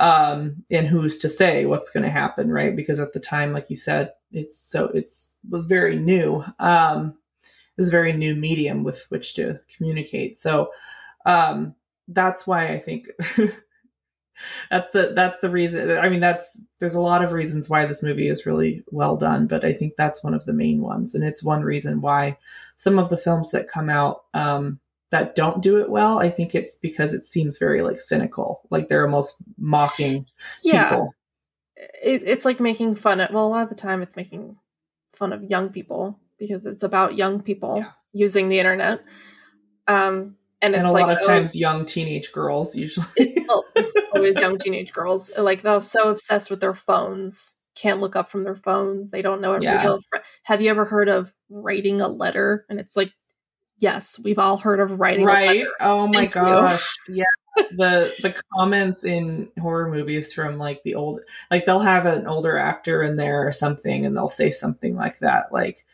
um, and who's to say what's going to happen, right? Because at the time, like you said, it's so it's was very new. Um, it was a very new medium with which to communicate. So um, that's why I think that's the that's the reason. I mean, that's there's a lot of reasons why this movie is really well done, but I think that's one of the main ones, and it's one reason why some of the films that come out um, that don't do it well, I think it's because it seems very like cynical, like they're almost mocking Yeah. people. It, it's like making fun of, well, a lot of the time it's making fun of young people because it's about young people Yeah. using the internet. Um, and it's And a like, lot of oh, times, young teenage girls usually. it- well, always young teenage girls like they're so obsessed with their phones can't look up from their phones they don't know Yeah. have you ever heard of writing a letter and it's like yes we've all heard of writing right? Oh my Thank you. gosh! Yeah, the the comments in horror movies from like the old, like they'll have an older actor in there or something, and they'll say something like that, like,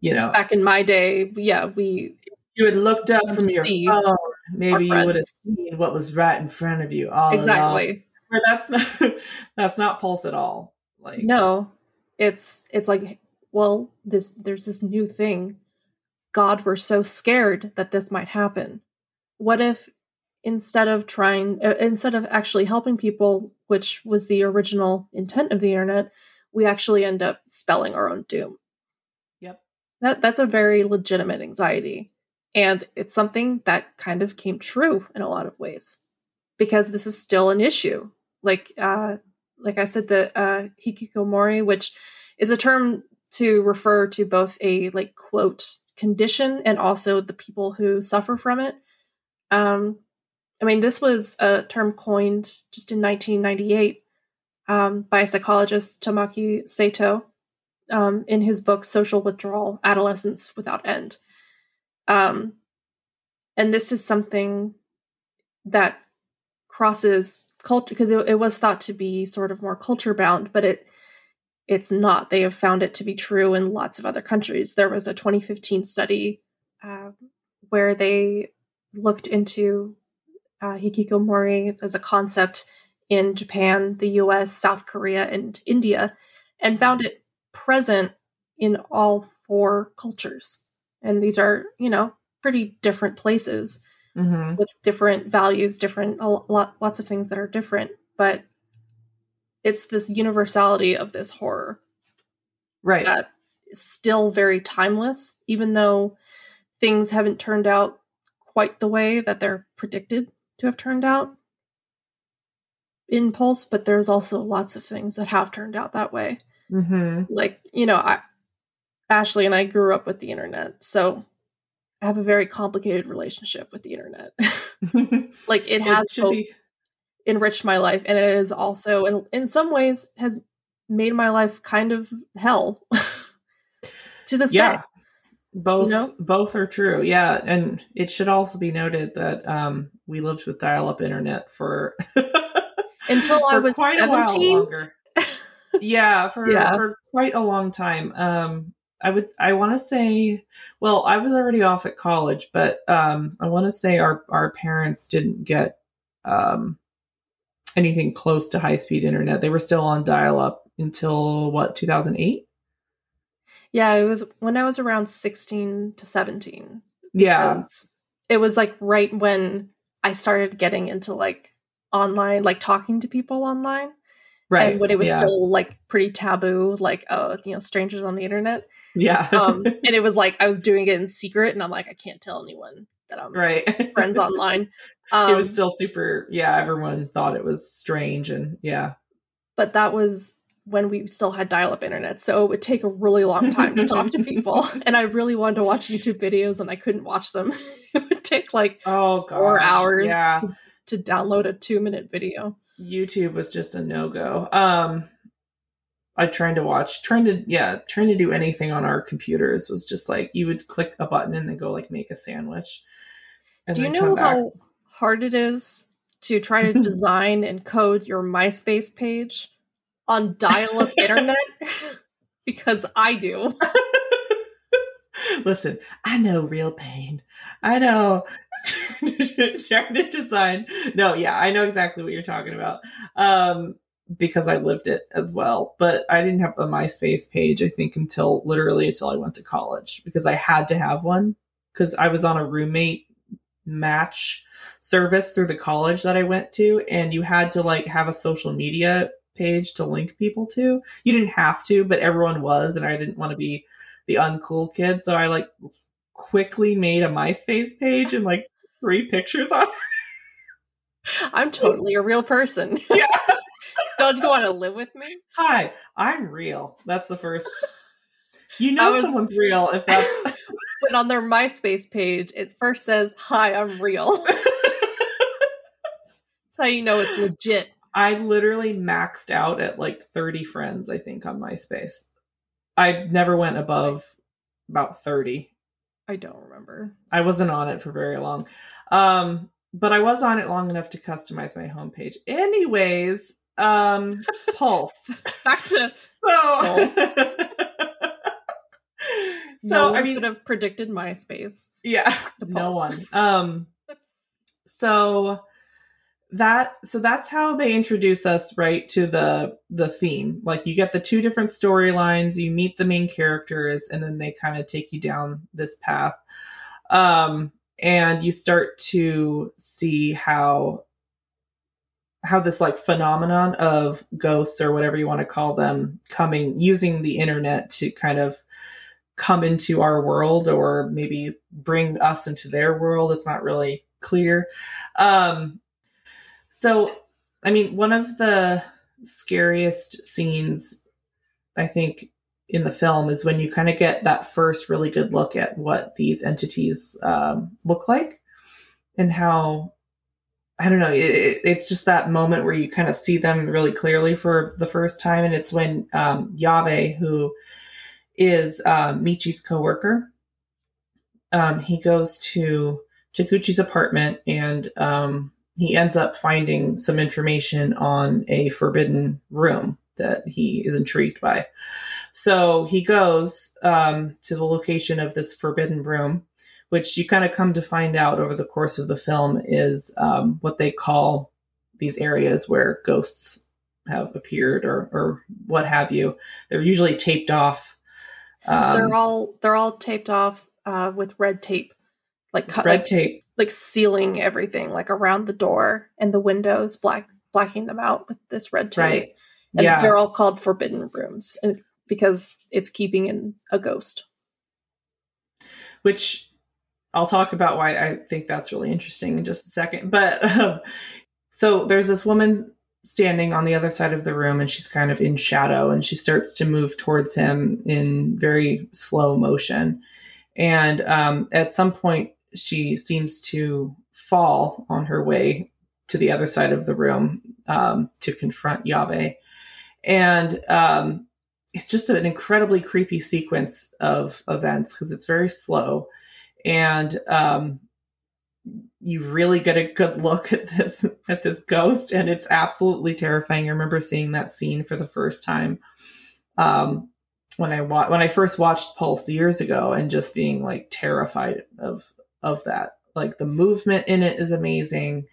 you know, back in my day yeah we you had looked up from your phone, maybe you would have seen what was right in front of you. All exactly Where that's not that's not pulse at all. Like no it's it's like well this there's this new thing god we're so scared that this might happen. What if instead of trying uh, instead of actually helping people which was the original intent of the internet we actually end up spelling our own doom? Yep. that that's a very legitimate anxiety. And it's something that kind of came true in a lot of ways because this is still an issue. Like uh like i said the uh hikikomori which is a term to refer to both a like quote condition and also the people who suffer from it. Um i mean this was a term coined just in 1998 um, by psychologist tamaki saito um, in his book social withdrawal adolescence without end. Um, and this is something that crosses culture because it, it was thought to be sort of more culture bound but it it's not. They have found it to be true in lots of other countries. There was a 2015 study um, where they looked into uh, hikikomori as a concept in japan the us south korea and india and found it present in all four cultures. And these are you know pretty different places mhm. with different values, different a lot, lots of things that are different, but it's this universality of this horror right. that is still very timeless, even though things haven't turned out quite the way that they're predicted to have turned out in Pulse. But there's also lots of things that have turned out that way. hmm Like you know, I, Ashley and I grew up with the internet, so I have a very complicated relationship with the internet. like it has should both be enriched my life and it is also in, in some ways has made my life kind of hell to this yeah day both know? both are true yeah and it should also be noted that um we lived with dial-up internet for Until I was quite a while 17? longer. yeah for Yeah. for quite a long time um i would i want to say well i was already off at college but um i want to say our our parents didn't get um anything close to high speed internet. They were still on dial-up until what 2008 yeah it was when i was around 16 to 17 yeah. It was like right when i started getting into like online like talking to people online. Right. And when it was yeah. still like pretty taboo like uh you know strangers on the internet. Yeah. Um and it was like i was doing it in secret and i'm like i can't tell anyone that i'm right. friends online um it was still super yeah everyone thought it was strange and yeah. But that was when we still had dial-up internet so it would take a really long time to talk to people and i really wanted to watch youtube videos and i couldn't watch them. It would take like oh Four hours. yeah. to download a two minute video. Youtube was just a no-go. Um i tried to watch trying to yeah trying to do anything on our computers was just like you would click a button and then go like make a sandwich and do you know how hard it is to try to design and code your myspace page on dial-up internet because i do Listen, I know real pain. I know trying to design. No, yeah, I know exactly what you're talking about. Um, because I lived it as well. But I didn't have a MySpace page, I think, until literally until I went to college because I had to have one because I was on a roommate match service through the college that I went to, and you had to like have a social media page to link people to. You didn't have to, but everyone was, and I didn't want to be the uncool kid, so I like quickly made a MySpace page and like three pictures on. I'm totally a real person. Yeah. Don't you want to live with me? Hi, I'm real. That's the first. You know was- someone's real if that's. But on their MySpace page, it first says, Hi, I'm real. That's how you know it's legit. I literally maxed out at like 30 friends, I think, on MySpace. I never went above about 30. I don't remember. I wasn't on it for very long. Um, but I was on it long enough to customize my homepage. Anyways, um, Pulse. Back to So, no so one I mean, could have predicted MySpace. yeah, no one. Um, so that so that's how they introduce us right to the the theme. Like you get the two different storylines, you meet the main characters, and then they kind of take you down this path. Um, and you start to see how how this like phenomenon of ghosts or whatever you want to call them coming using the internet to kind of come into our world or maybe bring us into their world it's not really clear um so i mean one of the scariest scenes i think in the film is when you kind of get that first really good look at what these entities um, look like and how I don't know. It, it, it's just that moment where you kind of see them really clearly for the first time, and it's when um, Yabe, who is um, Michi's coworker, um, he goes to Taguchi's apartment, and um, he ends up finding some information on a forbidden room that he is intrigued by. So he goes um, to the location of this forbidden room which you kind of come to find out over the course of the film is um, what they call these areas where ghosts have appeared or, or what have you. They're usually taped off. Um, they're all they're all taped off uh, with red tape, like cut, red like, tape. like sealing everything, like around the door and the windows, black blacking them out with this red tape. Right. And yeah. they're all called forbidden rooms because it's keeping in a ghost. which I'll talk about why I think that's really interesting in just a second. But um, so there's this woman standing on the other side of the room and she's kind of in shadow and she starts to move towards him in very slow motion. And um, at some point, she seems to fall on her way to the other side of the room um, to confront Yabe. And um, it's just an incredibly creepy sequence of events because it's very slow and um, you really get a good look at this at this ghost and it's absolutely terrifying. I remember seeing that scene for the first time um, when i wa- when i first watched pulse years ago and just being like terrified of of that. Like the movement in it is amazing.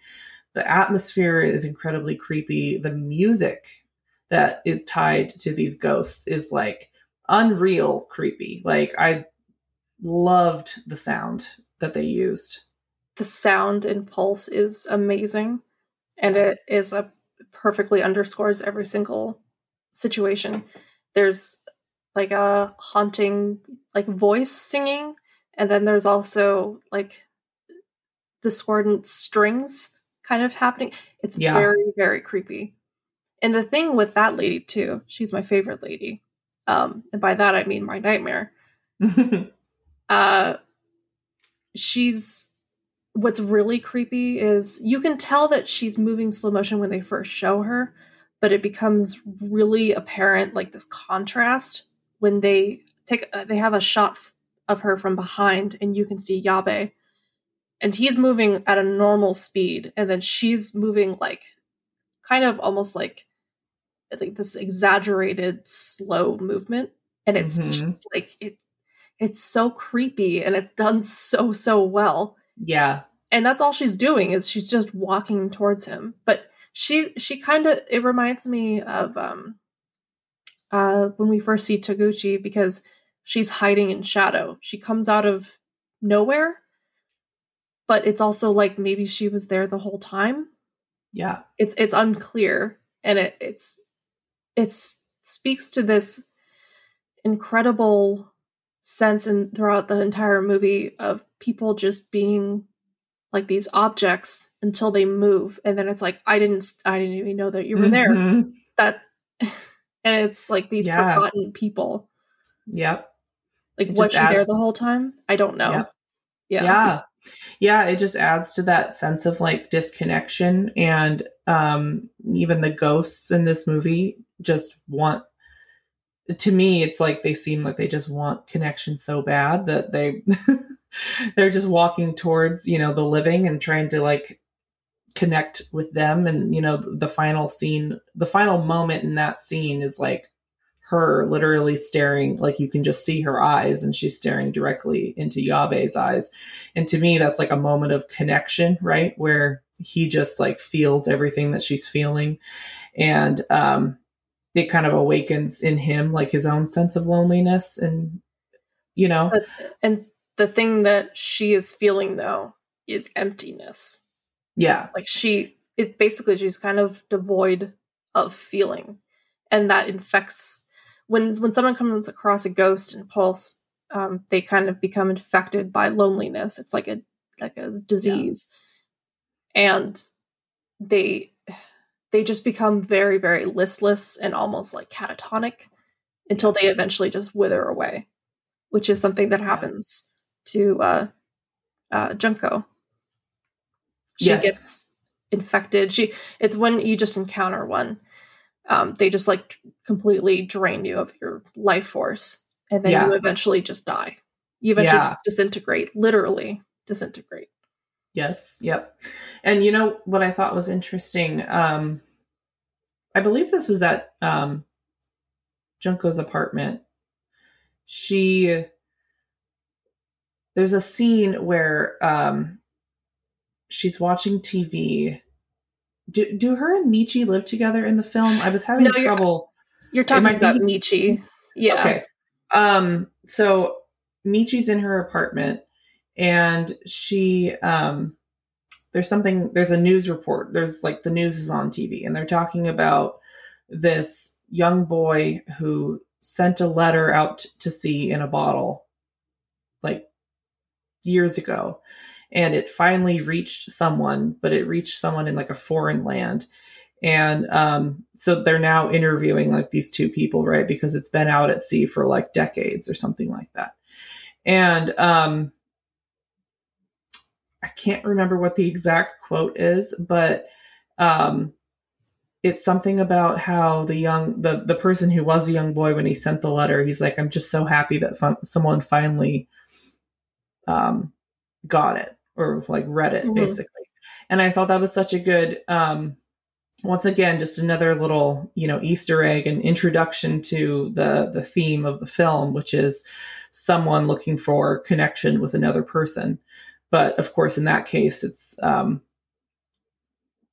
The atmosphere is incredibly creepy. The music that is tied to these ghosts is like unreal creepy. Like i loved the sound that they used. The sound in Pulse is amazing, and it is a perfectly underscores every single situation. There's like a haunting like voice singing, and then there's also like discordant strings kind of happening. It's Yeah. very very creepy. And the thing with that lady too, she's my favorite lady. Um, and by that I mean my nightmare. uh she's what's really creepy is you can tell that she's moving slow motion when they first show her but it becomes really apparent like this contrast when they take uh, they have a shot of her from behind and you can see yabe and he's moving at a normal speed and then she's moving like kind of almost like like this exaggerated slow movement and it's Mhm. just like it it's so creepy and it's done so so well yeah. And that's all she's doing is she's just walking towards him but she she kind of it reminds me of um uh when we first see Taguchi because she's hiding in shadow. She comes out of nowhere, but it's also like maybe she was there the whole time. Yeah. It's it's unclear and it it's it's speaks to this incredible sense and throughout the entire movie of people just being like these objects until they move and then it's like i didn't i didn't even know that you were there Mhm. that and it's like these Yeah. forgotten people Yep. like It was she there the whole time i don't know Yep. yeah yeah yeah it just adds to that sense of like disconnection and um even the ghosts in this movie just want to me it's like they seem like they just want connection so bad that they they're just walking towards you know the living and trying to like connect with them. And you know the final scene the final moment in that scene is like her literally staring like you can just see her eyes and she's staring directly into Yabe's eyes. And to me that's like a moment of connection right? Where he just like feels everything that she's feeling. And um it kind of awakens in him like his own sense of loneliness and you know? And the thing that she is feeling though is emptiness. Yeah. Like she it basically she's kind of devoid of feeling. And that infects when when someone comes across a ghost and pulse um, they kind of become infected by loneliness. It's like a like a disease. And they they just become very very listless and almost like catatonic until they eventually just wither away which is something that Yeah. happens to uh uh junko she Yes. gets infected she it's when you just encounter one um they just like t- completely drain you of your life force and then Yeah. you eventually just die you eventually Yeah. just disintegrate literally disintegrate Yes, yep. And you know what I thought was interesting? Um I believe this was at um Junko's apartment. She there's a scene where um she's watching TV. Do do her and Michi live together in the film? I was having No, you're- trouble. you're talking about thinking- michi yeah Okay. Um, so Michi's in her apartment and she um there's something there's a news report. There's like the news is on TV and they're talking about this young boy who sent a letter out to sea in a bottle like years ago and it finally reached someone but it reached someone in like a foreign land. And um, so they're now interviewing like these two people right because it's been out at sea for like decades or something like that. And um, i can't remember what the exact quote is but um, it's something about how the young the the person who was a young boy when he sent the letter he's like i'm just so happy that fun- someone finally um, got it or like read it Mhm. basically. And i thought that was such a good um, once again just another little you know easter egg and introduction to the the theme of the film which is someone looking for connection with another person. But of course in that case it's um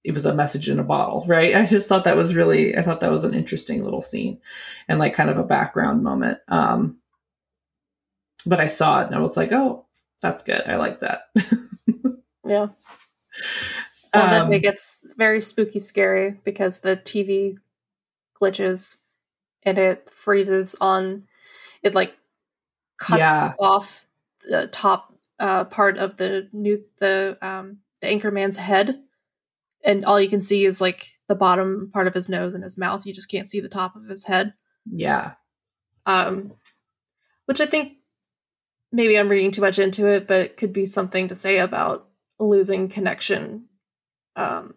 it was a message in a bottle right? I just thought that was really i thought that was an interesting little scene and like kind of a background moment. Um but i saw it and i was like oh that's good. I like that. Yeah. Well then Um, it gets very spooky scary because the tv glitches and it freezes on it like cuts Yeah. off the top uh, part of the news the um the anchorman's head. And all you can see is like the bottom part of his nose and his mouth. You just can't see the top of his head. Yeah. Um which i think maybe i'm reading too much into it but it could be something to say about losing connection um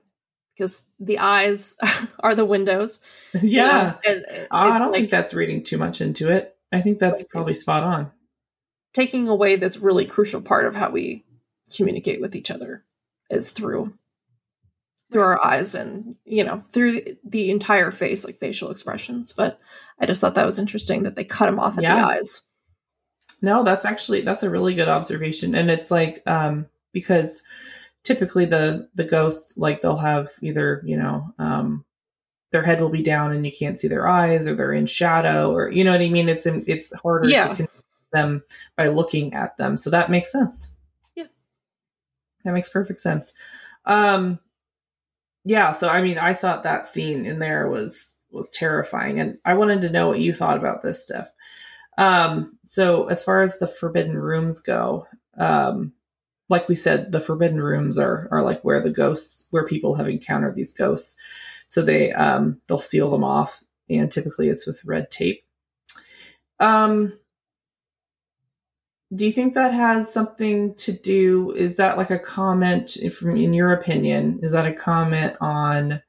because the eyes are the windows. You yeah. Know, and it- i don't like, think that's reading too much into it. I think that's Like, probably spot on. taking away this really crucial part of how we communicate with each other is through through our eyes and you know through the entire face like facial expressions. But i just thought that was interesting that they cut him off at Yeah. the eyes No, that's actually that's a really good observation, and it's like um, because typically the the ghosts like they'll have either you know um, their head will be down and you can't see their eyes, or they're in shadow, or you know what I mean. It's it's harder Yeah. to connect them by looking at them, so that makes sense. Yeah. that makes perfect sense. Um, yeah, so I mean, I thought that scene in there was was terrifying, and I wanted to know what you thought about this stuff. Um, so as far as the forbidden rooms go, um, like we said, the forbidden rooms are are like where the ghosts, where people have encountered these ghosts. So they um, they'll seal them off, and typically it's with red tape. Um, do you think that has something to do? Is that like a comment from, in your opinion? Is that a comment on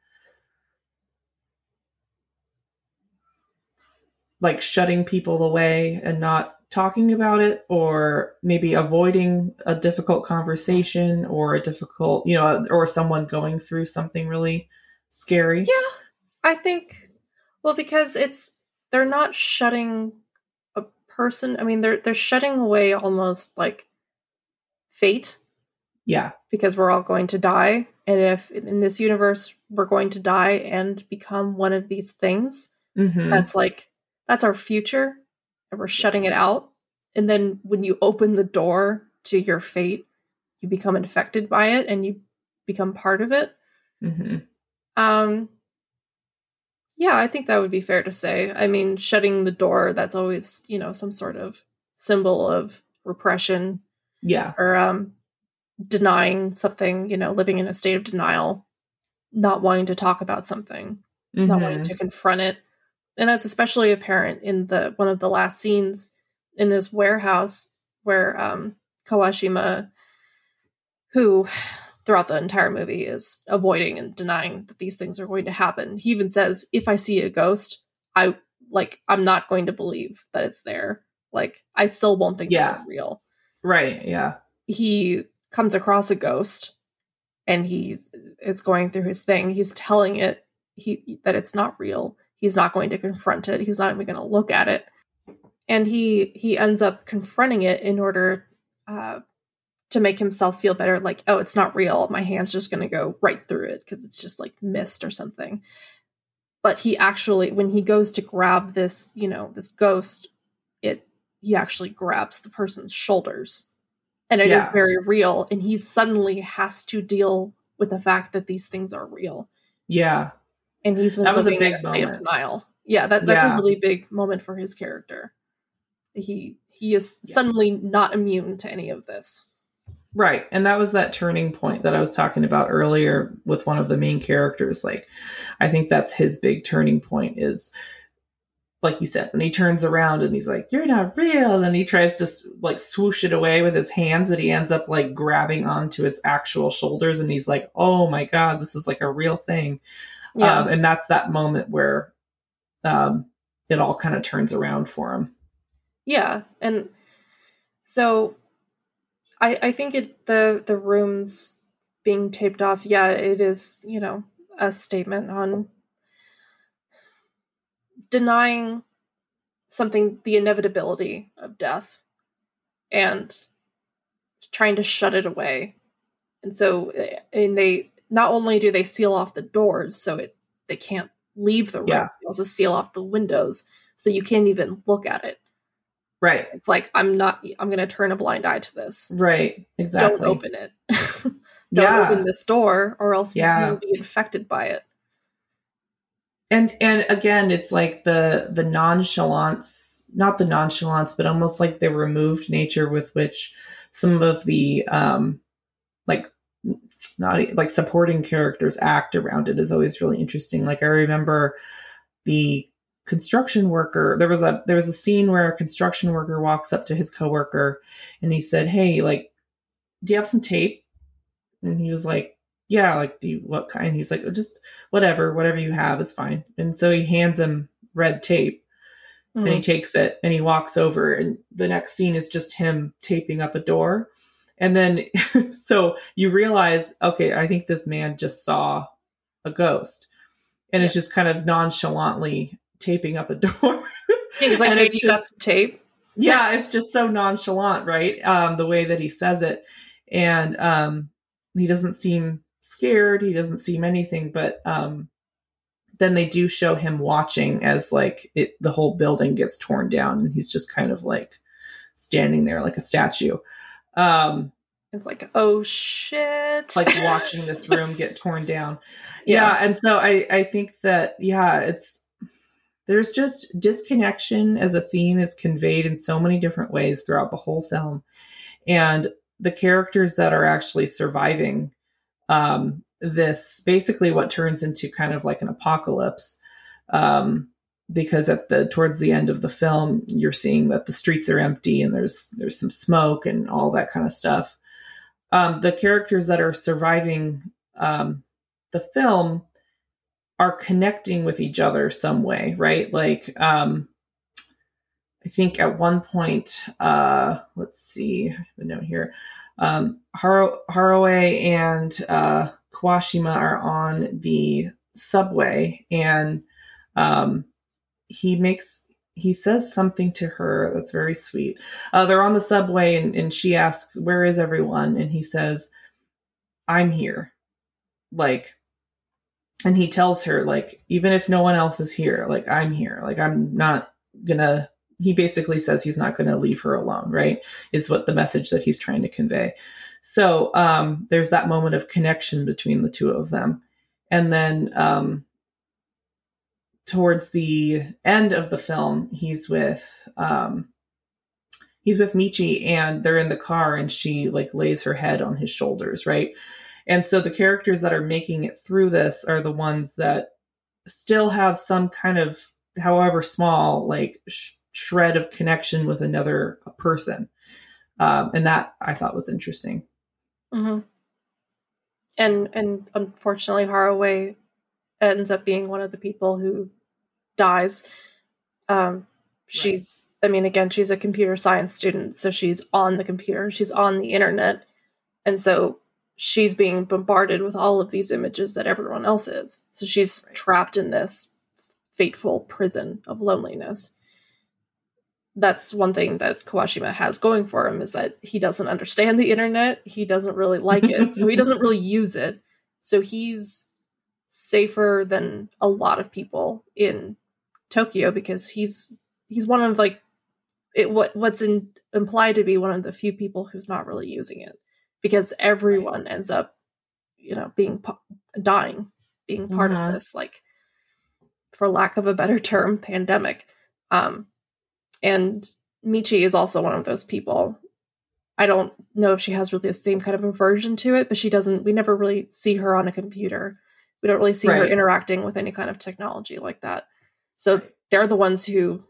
like shutting people away and not talking about it, or maybe avoiding a difficult conversation or a difficult, you know, or someone going through something really scary? Yeah, I think well because it's they're not shutting a person. I mean, they're they're shutting away almost like fate Yeah. because we're all going to die, and if in this universe we're going to die and become one of these things, Mhm. that's like that's our future, and we're shutting it out. And then when you open the door to your fate, you become infected by it and you become part of it. Mhm. Um yeah, I think that would be fair to say. I mean, shutting the door, that's always, you know, some sort of symbol of repression Yeah. or um denying something, you know, living in a state of denial, not wanting to talk about something, not wanting Mhm. to confront it. And that's especially apparent in the one of the last scenes in this warehouse where um Kawashima who throughout the entire movie is avoiding and denying that these things are going to happen. He even says, "If I see a ghost, I like I'm not going to believe that it's there. Like I still won't think Yeah. they're real." Right. Yeah. He comes across a ghost and he is going through his thing. He's telling it he that it's not real. He's not going to confront it. He's not even going to look at it. And he he ends up confronting it in order uh, to make himself feel better. Like, oh, it's not real. My hand's just going to go right through it because it's just like mist or something. But he actually, when he goes to grab this, you know, this ghost, it he actually grabs the person's shoulders, and it is Yeah. very real. And he suddenly has to deal with the fact that these things are real Yeah. And he's That was a big moment. denial. Yeah, that that's Yeah. a really big moment for his character. He he is Yeah. suddenly not immune to any of this. Right. And that was that turning point that I was talking about earlier with one of the main characters. Like, I think that's his big turning point is, like you said, when he turns around and he's like, You're not real. And he tries to like swoosh it away with his hands and he ends up like grabbing onto its actual shoulders. And he's like, Oh my God, this is like a real thing. Yeah, Um, and that's that moment where um, it all kind of turns around for him. yeah, and so I I think it the the rooms being taped off. Yeah, it is you know a statement on denying something the inevitability of death and trying to shut it away and so eh, and they not only do they seal off the doors so it they can't leave the room Yeah. they also seal off the windows so you can't even look at it Right. it's like i'm not i'm gonna turn a blind eye to this Right. Exactly. don't open it don't yeah. open this door or else Yeah. you'll be infected by it and and again it's like the the nonchalance not the nonchalance but almost like the removed nature with which some of the um like not like supporting characters act around it is always really interesting like i remember the construction worker there was a there was a scene where a construction worker walks up to his coworker and he said hey like do you have some tape and he was like yeah like do you what kind he's like oh, just whatever, whatever you have is fine. And so he hands him red tape and he mm. takes it and he walks over and the next scene is just him taping up a door. And then so you realize, okay, I think this man just saw a ghost. And it's just kind of nonchalantly taping up a door. he's like hey you got some tape yeah, it's just so nonchalant, right? Um, the way that he says it. And um he doesn't seem scared. He doesn't seem anything, but um, then they do show him watching as like it the whole building gets torn down, and he's just kind of like standing there like a statue. Um, it's like, oh shit. like watching this room get torn down. Yeah. yeah. And so I, I think that, yeah, it's, there's just disconnection as a theme is conveyed in so many different ways throughout the whole film. And the characters that are actually surviving um, this basically what turns into kind of like an apocalypse. Um, because at the towards the end of the film, you're seeing that the streets are empty and there's there's some smoke and all that kind of stuff um, the characters that are surviving um, the film are connecting with each other some way, right? Like, um, I think at one point, uh, let's see, a note here. Um, Haro- Harue and uh, Kawashima are on the subway, and um, he makes he says something to her that's very sweet. Uh, they're on the subway and, and she asks, Where is everyone? And he says, I'm here. Like, and he tells her, like, even if no one else is here, like, I'm here. Like, I'm not gonna, he basically says he's not gonna leave her alone, right? Is what the message that he's trying to convey. So um, there's that moment of connection between the two of them. And then, um, towards the end of the film, he's with um, he's with Michi, and they're in the car, and she like lays her head on his shoulders, right? And so the characters that are making it through this are the ones that still have some kind of, however small, like sh- shred of connection with another person, um, and that I thought was interesting. Mm-hmm. And and unfortunately, Harue ends up being one of the people who dies. Um, she's, right. I mean, again, she's a computer science student, so she's on the computer, she's on the internet, and so she's being bombarded with all of these images that everyone else is. So she's right. trapped in this fateful prison of loneliness. That's one thing that Kawashima has going for him is that he doesn't understand the internet. He doesn't really like it, so he doesn't really use it. So he's safer than a lot of people in Tokyo because he's he's one of like it what what's in, implied to be one of the few people who's not really using it because everyone right. ends up you know being dying being part mm-hmm. of this like for lack of a better term pandemic um and Michi is also one of those people I don't know if she has really the same kind of aversion to it, but she doesn't. We never really see her on a computer. We don't really see right. her interacting with any kind of technology like that. So they're the ones who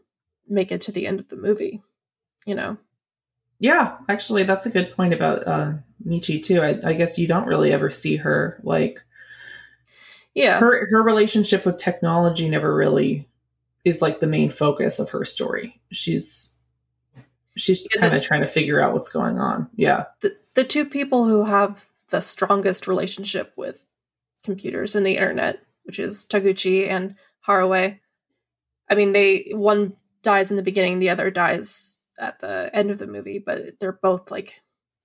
make it to the end of the movie, you know? Yeah, actually, that's a good point about uh, Michi too. I, I guess you don't really ever see her like, yeah, her her relationship with technology never really is like the main focus of her story. She's she's yeah, kind of trying to figure out what's going on. Yeah, the the two people who have the strongest relationship with computers and the internet, which is Taguchi and Harue, I mean, they one dies in the beginning, the other dies at the end of the movie, but they're both like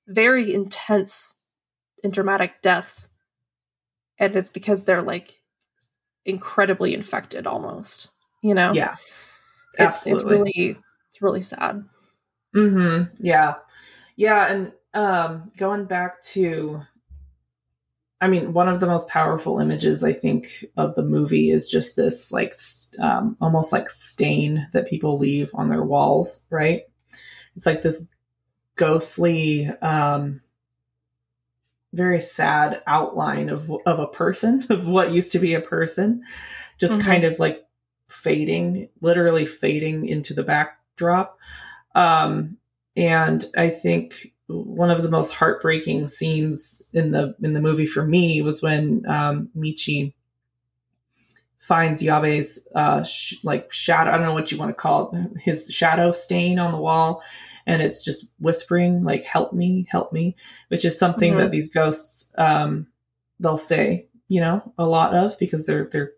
very intense and dramatic deaths. And it's because they're like incredibly infected almost, you know? Yeah. It's it's really it's really sad. Mm-hmm. Yeah. Yeah. And um going back to I mean, one of the most powerful images I think of the movie is just this like um, almost like stain that people leave on their walls, right? It's like this ghostly, um, very sad outline of of a person of what used to be a person, just mm-hmm. kind of like fading, literally fading into the backdrop. Um, and I think one of the most heartbreaking scenes in the in the movie for me was when um, Michi finds Yabe's uh, sh- like shadow. I don't know what you want to call it, his shadow stain on the wall, and it's just whispering like "Help me, help me," which is something mm-hmm. that these ghosts um, they'll say, you know, a lot of because they're they're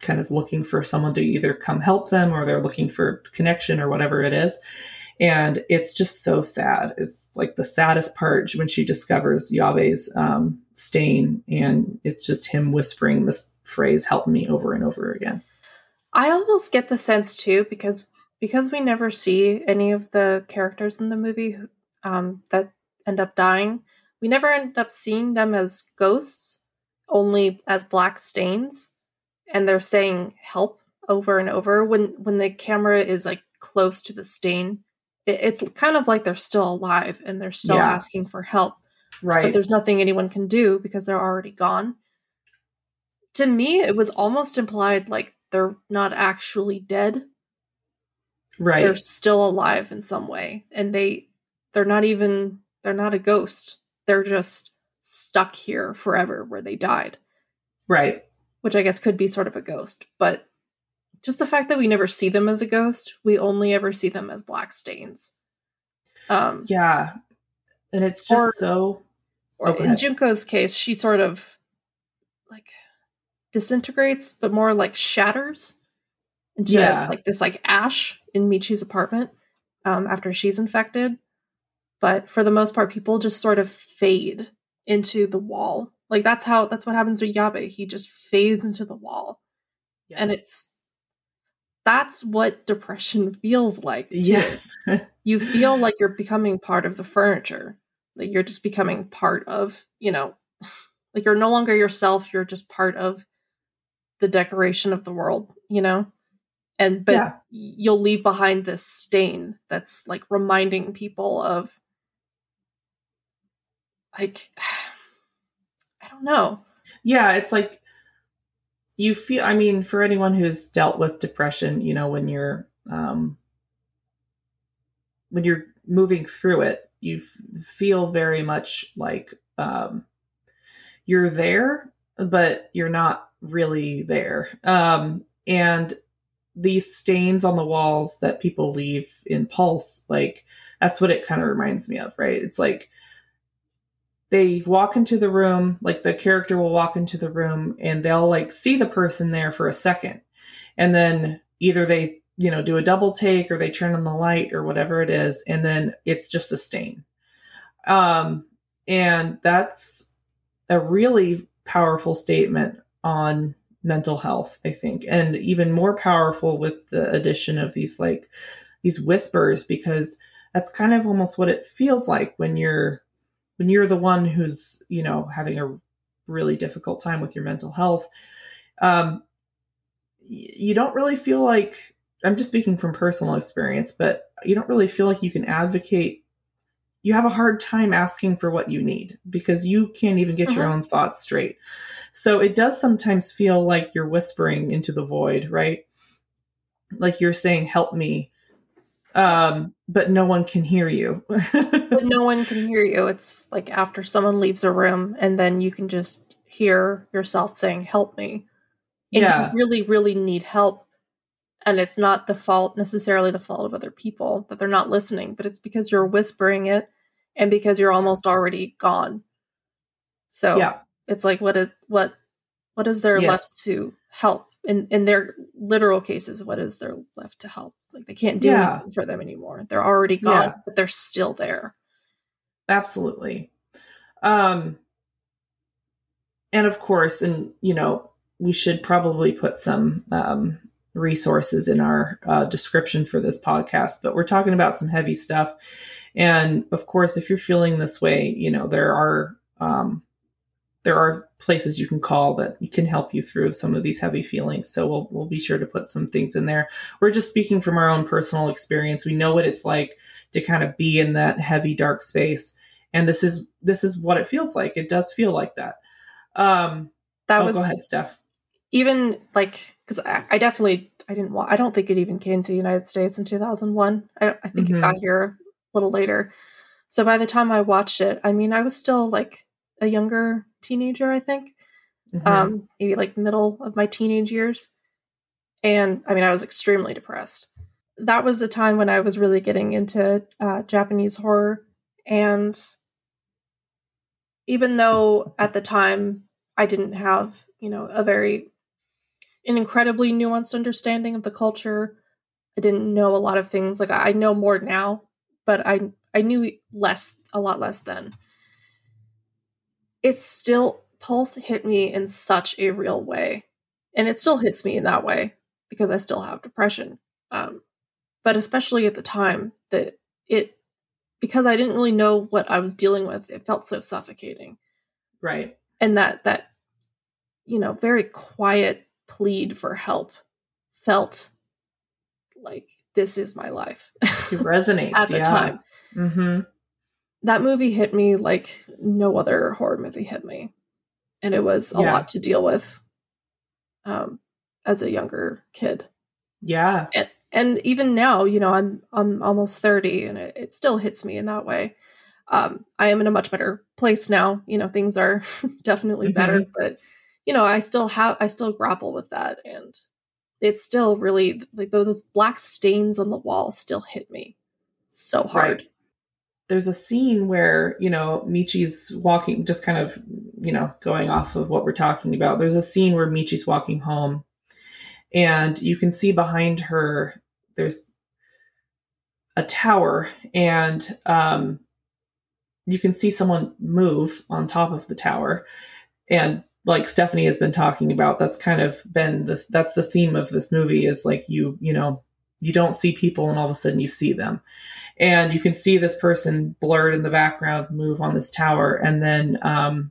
kind of looking for someone to either come help them or they're looking for connection or whatever it is and it's just so sad. It's like the saddest part when she discovers Yabe's um, stain and it's just him whispering this phrase help me over and over again I almost get the sense too because because we never see any of the characters in the movie um, that end up dying. We never end up seeing them as ghosts, only as black stains, and they're saying help over and over when when the camera is like close to the stain. It, it's kind of like they're still alive and they're still Yeah. asking for help, right. but there's nothing anyone can do because they're already gone. To me, it was almost implied like they're not actually dead. Right. They're still alive in some way and they they're not even they're not a ghost. They're just stuck here forever where they died. Right. Which i guess could be sort of a ghost but just the fact that we never see them as a ghost we only ever see them as black stains. Um yeah. And it's just Or- so or Oh, in junko's case she sort of like disintegrates but more like shatters into Yeah. like this like ash in michi's apartment um, after she's infected. But for the most part people just sort of fade into the wall. Like that's how that's what happens with yabe. He just fades into the wall. Yeah. and it's that's what depression feels like too. yes you feel like you're becoming part of the furniture like you're just becoming part of you know like you're no longer yourself you're just part of the decoration of the world you know and but Yeah. you'll leave behind this stain that's like reminding people of like i don't know yeah it's like you feel i mean for anyone who's dealt with depression you know when you're um when you're moving through it you f- feel very much like um you're there but you're not really there. Um and these stains on the walls that people leave in pulse like that's what it kind of reminds me of right? It's like they walk into the room like the character will walk into the room and they'll like see the person there for a second. And then either they you know do a double take or they turn on the light or whatever it is and then it's just a stain. Um and that's a really powerful statement on mental health i think and even more powerful with the addition of these like these whispers because that's kind of almost what it feels like when you're when you're the one who's you know having a really difficult time with your mental health um you don't really feel like i'm just speaking from personal experience but you don't really feel like you can advocate you have a hard time asking for what you need because you can't even get your Mhm. own thoughts straight so it does sometimes feel like you're whispering into the void right like you're saying help me um but no one can hear you. But no one can hear you. It's like after someone leaves a room and then you can just hear yourself saying help me. And yeah. you really really need help. And it's not the fault necessarily the fault of other people that they're not listening but it's because you're whispering it and because you're almost already gone. So yeah. it's like what is what what is there Yes. left to help? In in their literal cases what is there left to help like they can't do Yeah. anything for them anymore they're already gone Yeah. but they're still there absolutely um and of course and you know we should probably put some um resources in our uh, description for this podcast but we're talking about some heavy stuff and of course if you're feeling this way you know there are um there are places you can call that can help you through some of these heavy feelings. So we'll we'll be sure to put some things in there. We're just speaking from our own personal experience. We know what it's like to kind of be in that heavy dark space. And this is this is what it feels like. It does feel like that. Um that oh, was go ahead steph. even like because I, I definitely i didn't wa- i don't think it even came to the united states in 2001 i, I think Mhm. it got here a little later. So by the time i watched it i mean i was still like a younger teenager i think Mhm. um maybe like middle of my teenage years. And i mean i was extremely depressed. That was a time when i was really getting into uh, japanese horror. And even though at the time i didn't have you know a very an incredibly nuanced understanding of the culture i didn't know a lot of things. Like i I know more now but i i knew less a lot less then it's still Pulse hit me in such a real way. And it still hits me in that way because I still have depression. Um, but especially at the time that it because I didn't really know what I was dealing with, it felt so suffocating. Right. And that that you know, very quiet plead for help felt like this is my life. It resonates at the yeah. time. Mm-hmm. That movie hit me like no other horror movie hit me. And it was a Yeah. lot to deal with um, as a younger kid. Yeah. and, and even now you know i'm i'm almost 30 and it, it still hits me in that way um i am in a much better place now you know things are definitely better but you know i still have i still grapple with that and it's still really like those black stains on the wall still hit me so hard Right. There's a scene where, you know, Michi's walking, just kind of, you know, going off of what we're talking about. There's a scene where Michi's walking home and you can see behind her, there's a tower and um, you can see someone move on top of the tower. And like Stephanie has been talking about, that's kind of been the, that's the theme of this movie is like you, you know, you don't see people and all of a sudden you see them. And you can see this person blurred in the background move on this tower. And then um,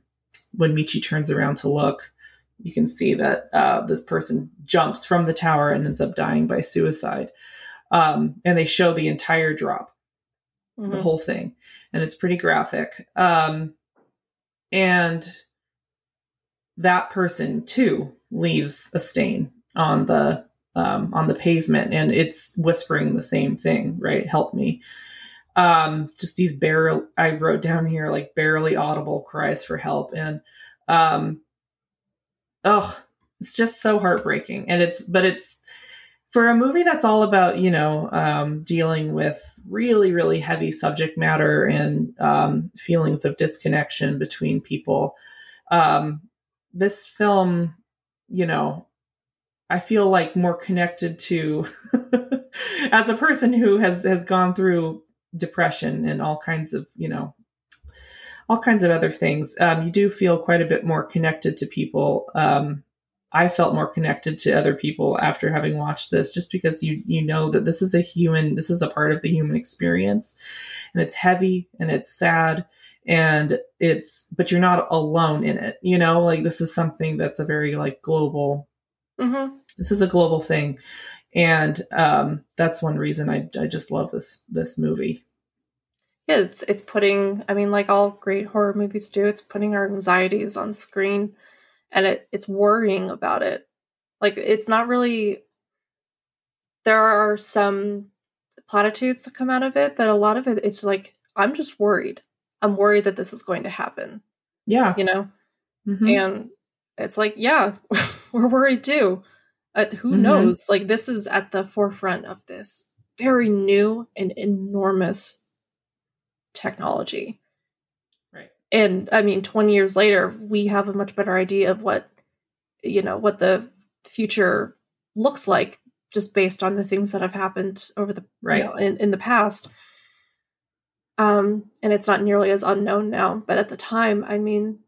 when michi turns around to look you can see that uh, this person jumps from the tower and ends up dying by suicide. Um, and they show the entire drop the Mhm. whole thing. And it's pretty graphic. Um, and that person too leaves a stain on the um, on the pavement and it's whispering the same thing right? Help me. Um, just these barely i wrote down here like barely audible cries for help and um oh it's just so heartbreaking. And it's but it's for a movie that's all about you know um, dealing with really really heavy subject matter and um, feelings of disconnection between people um, this film you know i feel like more connected to as a person who has has gone through depression and all kinds of you know all kinds of other things um, you do feel quite a bit more connected to people um, I felt more connected to other people after having watched this, just because you you know that this is a human, this is a part of the human experience, and it's heavy and it's sad and it's but you're not alone in it. You know, like this is something that's a very like global. Mhm. This is a global thing, and um, that's one reason I I just love this this movie. Yeah, it's it's putting. I mean, like all great horror movies do, it's putting our anxieties on screen, and it it's worrying about it. Like it's not really. There are some platitudes that come out of it, but a lot of it, it's like I'm just worried. I'm worried that this is going to happen. Yeah, You know, Mhm. and it's like, yeah, we're worried too. Uh, who Mhm. knows? Like this is at the forefront of this very new and enormous technology. right. And I mean, 20 years later, we have a much better idea of what, you know, what the future looks like just based on the things that have happened over the, Right. you know, in, in the past. Um, and it's not nearly as unknown now, but at the time, I mean,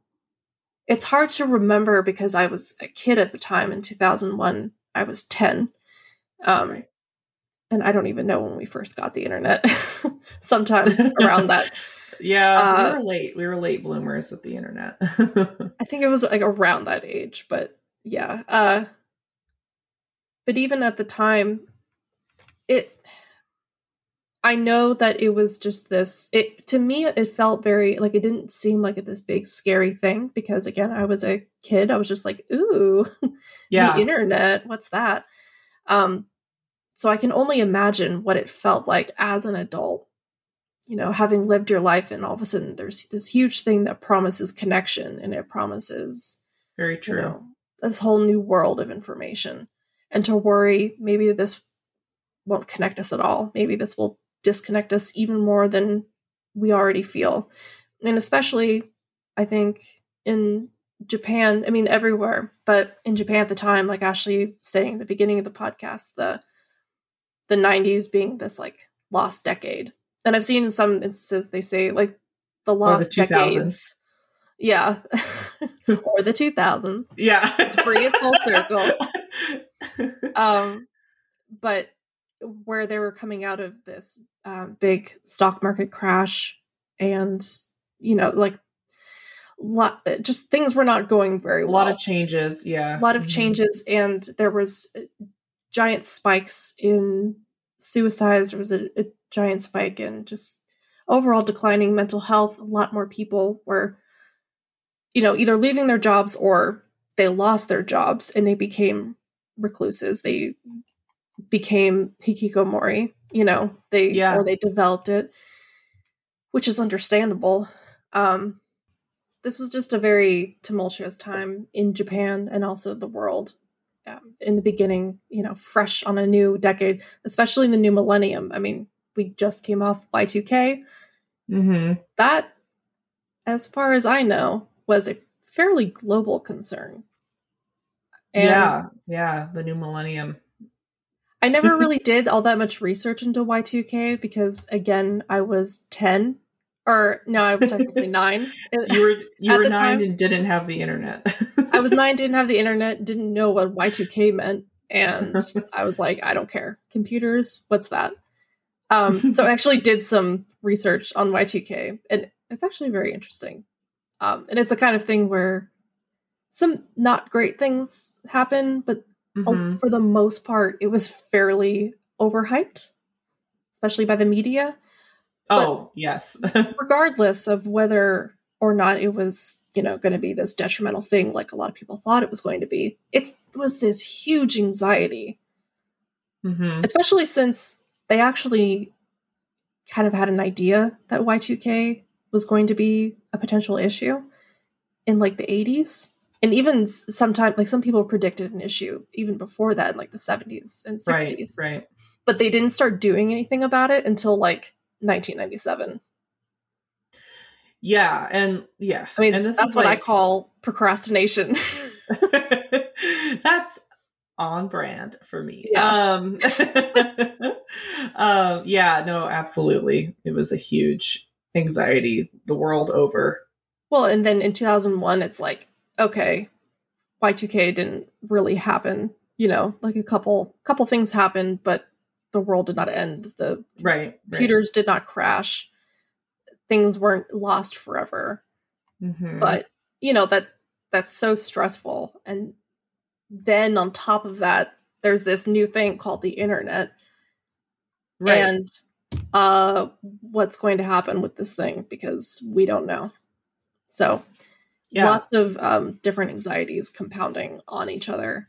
it's hard to remember because I was a kid at the time in 2001. I was 10. Um, and I don't even know when we first got the internet. Sometime around that. Yeah, Uh, we were late. We were late bloomers with the internet. I think it was like around that age, but yeah. Uh but even at the time it I know that it was just this it to me it felt very like it didn't seem like this big scary thing because again I was a kid. I was just like, "Ooh, yeah, the internet, what's that?" Um so I can only imagine what it felt like as an adult. You know, having lived your life and all of a sudden there's this huge thing that promises connection and it promises very you true. know, this whole new world of information. And to worry, maybe this won't connect us at all. Maybe this will disconnect us even more than we already feel. And especially, I think, in Japan, I mean, everywhere, but in Japan at the time, like Ashley saying at the beginning of the podcast, the the 90s being this like lost decade. And I've seen in some instances they say like the the lost 2000s. decades Yeah. or the 2000s. Yeah. To bring it full circle. Um, but where they were coming out of this um, big stock market crash and, you know, like, lot, just things were not going very well. a lot of changes. Yeah. a lot of Mhm. changes and there was uh, giant spikes in suicides there was a, a giant spike in just overall declining mental health a lot more people were you know either leaving their jobs or they lost their jobs and they became recluses they became hikikomori you know they Yeah. or they developed it which is understandable um this was just a very tumultuous time in Japan and also the world. Um, in the beginning, you know, fresh on a new decade, especially in the new millennium. I mean, we just came off Y2K. Mhm. That, as far as I know, was a fairly global concern. And yeah. Yeah. The new millennium. I never really did all that much research into Y2K because, again, I was 10. Or, no, I was technically nine. You were you were nine time- and didn't have the internet. I was nine, didn't have the internet, didn't know what Y2K meant. And I was like, I don't care. Computers, what's that? Um, so I actually did some research on Y2K, and it's actually very interesting. Um, and it's a kind of thing where some not great things happen, but a- Mhm. for the most part, it was fairly overhyped, especially by the media Oh yes. regardless of whether or not it was you know going to be this detrimental thing like a lot of people thought it was going to be it was this huge anxiety hmm especially since they actually kind of had an idea that y2k was going to be a potential issue in like the 80s and even sometimes like some people predicted an issue even before that in like the 70s and 60s Right. Right. but they didn't start doing anything about it until like 1997 Yeah. And yeah. I mean, and this that's is what I call procrastination. That's on brand for me. Yeah. Um, um, yeah, no, absolutely. It was a huge anxiety the world over. well, and then in 2001, it's like, okay, Y2K didn't really happen. You know, like a couple couple things happened, but the world did not end. The Right. right. computers did not crash. Things weren't lost forever. Mhm. But you know that that's so stressful. And then on top of that, there's this new thing called the internet. right. and uh what's going to happen with this thing because we don't know so yeah. lots of um different anxieties compounding on each other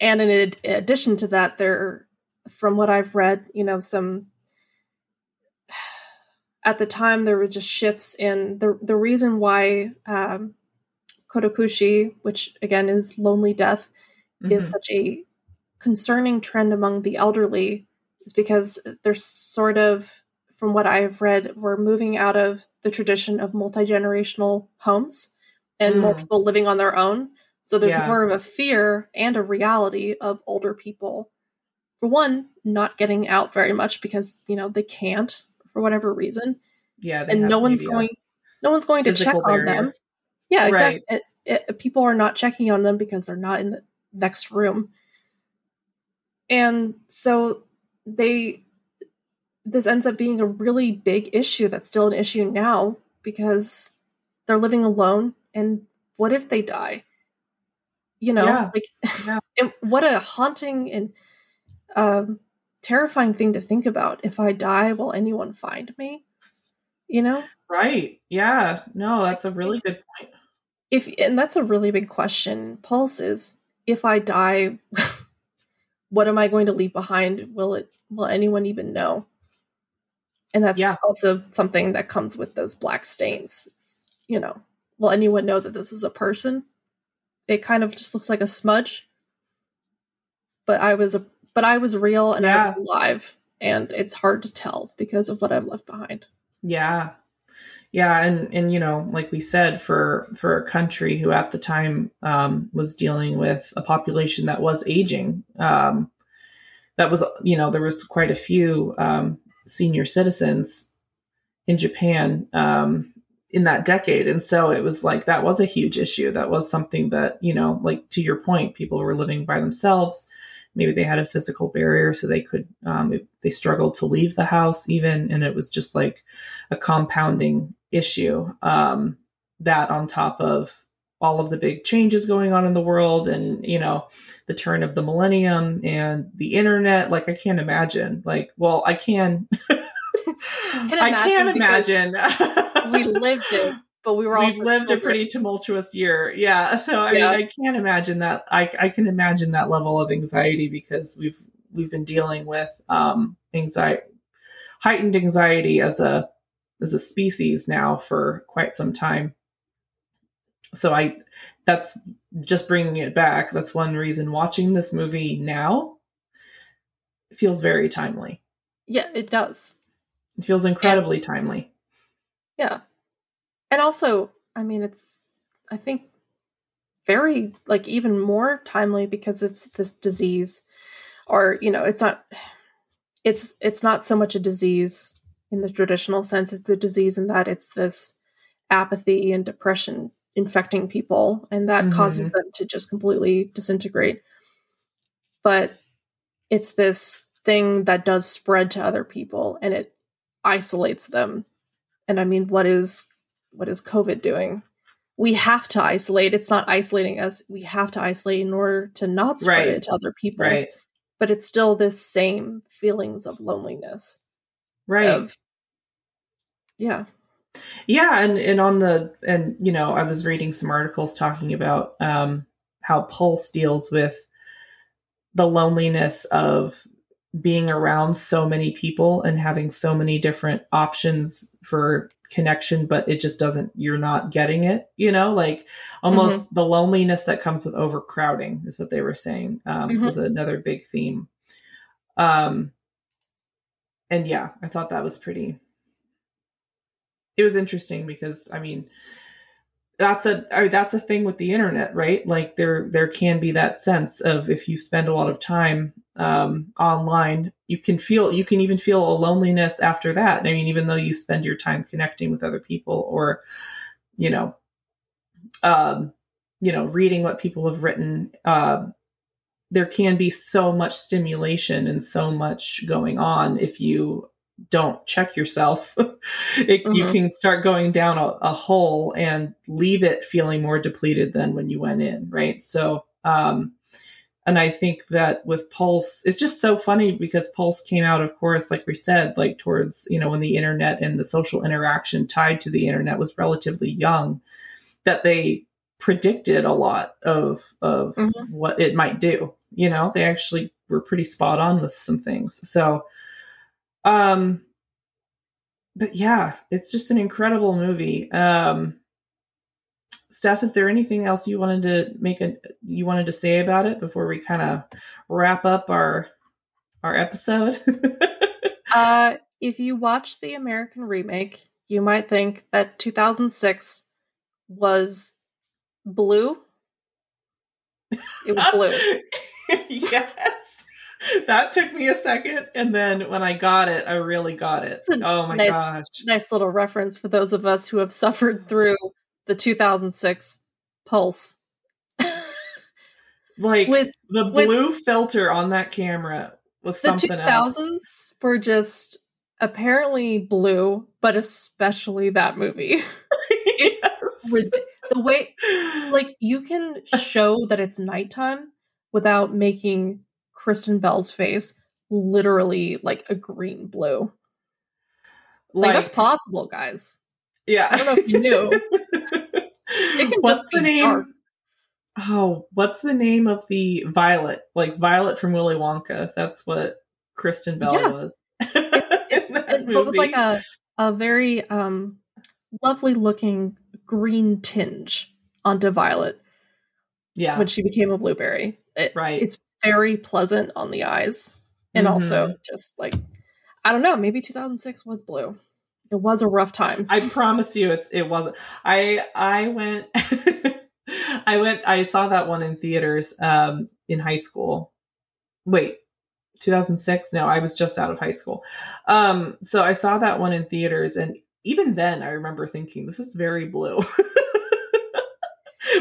and in ad- addition to that there from what i've read you know some at the time there were just shifts in the the reason why um kodokushi which again is lonely death is Mhm. such a concerning trend among the elderly is because they're sort of from what i've read we're moving out of the tradition of multi-generational homes and more Mm. people living on their own so there's Yeah. more of a fear and a reality of older people for one not getting out very much because you know they can't for whatever reason yeah. and no one's going no one's going to check physical on them yeah Right. exactly It- it- people are not checking on them because they're not in the next room and so they this ends up being a really big issue that's still an issue now because they're living alone and what if they die you know Yeah. like Yeah. and what a haunting and um terrifying thing to think about if i die will anyone find me you know Right. Yeah. No, that's a really good point. if and that's a really big question pulse is if i die what am i going to leave behind will it will anyone even know and that's Yeah. also something that comes with those black stains. It's, you know will anyone know that this was a person? It kind of just looks like a smudge. But i was a but i was real and i was alive. And it's hard to tell because of what i've left behind. Yeah. Yeah, and and you know, like we said, for for a country who at the time um, was dealing with a population that was aging, um, that was you know there was quite a few um, senior citizens in Japan. Um, in that decade. And so it was like that was a huge issue. That was something that, you know, like to your point, people were living by themselves. Maybe they had a physical barrier, so they could, um, they struggled to leave the house even. And it was just like a compounding issue. Um, that on top of all of the big changes going on in the world and, you know, the turn of the millennium and the internet. Like, I can't imagine. Like, well, I can. I can't imagine. we lived it, but we were We've lived children. a pretty tumultuous year. Yeah. So I yeah. mean, I can't imagine that. I, I can imagine that level of anxiety because we've we've been dealing with um, anxiety, heightened anxiety as a as a species now for quite some time. So I, that's just bringing it back. That's one reason watching this movie now feels very timely. Yeah, it does. It feels incredibly and, timely. Yeah. And also, I mean, it's, I think, very, like, even more timely because it's this disease, or, you know, it's not, it's, it's not so much a disease in the traditional sense. It's a disease in that it's this apathy and depression infecting people, and that mm-hmm. causes them to just completely disintegrate. But it's this thing that does spread to other people, and it isolates them. And I mean, what is what is COVID doing? We have to isolate. It's not isolating us. We have to isolate in order to not spread right. it to other people. Right. But it's still this same feelings of loneliness. Right. Of, yeah. Yeah, and and on the and you know, I was reading some articles talking about um how Pulse deals with the loneliness of being around so many people and having so many different options for connection but it just doesn't you're not getting it you know like almost mm-hmm. the loneliness that comes with overcrowding is what they were saying um, mm-hmm. was another big theme um and yeah i thought that was pretty it was interesting because i mean that's a I mean, that's a thing with the internet right? Like there there can be that sense of if you spend a lot of time um, online you can feel you can even feel a loneliness after that. I mean even though you spend your time connecting with other people or you know um, you know reading what people have written uh, there can be so much stimulation and so much going on if you don't check yourself, it, mm-hmm. you can start going down a, a, hole and leave it feeling more depleted than when you went in, right? So, um, and I think that with Pulse, it's just so funny because Pulse came out, of course, like we said, like towards, you know, when the internet and the social interaction tied to the internet was relatively young, that they predicted a lot of, of mm-hmm. what it might do. You know, they actually were pretty spot on with some things. So, um, but yeah, it's just an incredible movie. Um, Steph, is there anything else you wanted to make a you wanted to say about it before we kind of wrap up our our episode? uh, if you watch the American remake, you might think that 2006 was blue. It was blue. yes. that took me a second and then when i got it i really got it oh my nice, gosh nice little reference for those of us who have suffered through the 2006 pulse like with, the blue filter on that camera was something the 2000s else. were just apparently blue but especially that movie it's yes. the way like you can show that it's nighttime without making Kristen Bell's face literally like a green blue. Like, like that's possible, guys. Yeah. I don't know if you knew. it can what's the name? Dark. Oh, what's the name of the Violet? Like Violet from Willy Wonka. That's what Kristen Bell yeah. was. it, it, but with like a a very um lovely looking green tinge onto Violet. Yeah. When she became a blueberry. It, right. It's very pleasant on the eyes. And mm-hmm. also just like I don't know, maybe 2006 was blue. It was a rough time. I promise you it's it wasn't. I I went I went I saw that one in theaters um in high school. Wait, 2006? No, I was just out of high school. Um so I saw that one in theaters and even then I remember thinking this is very blue.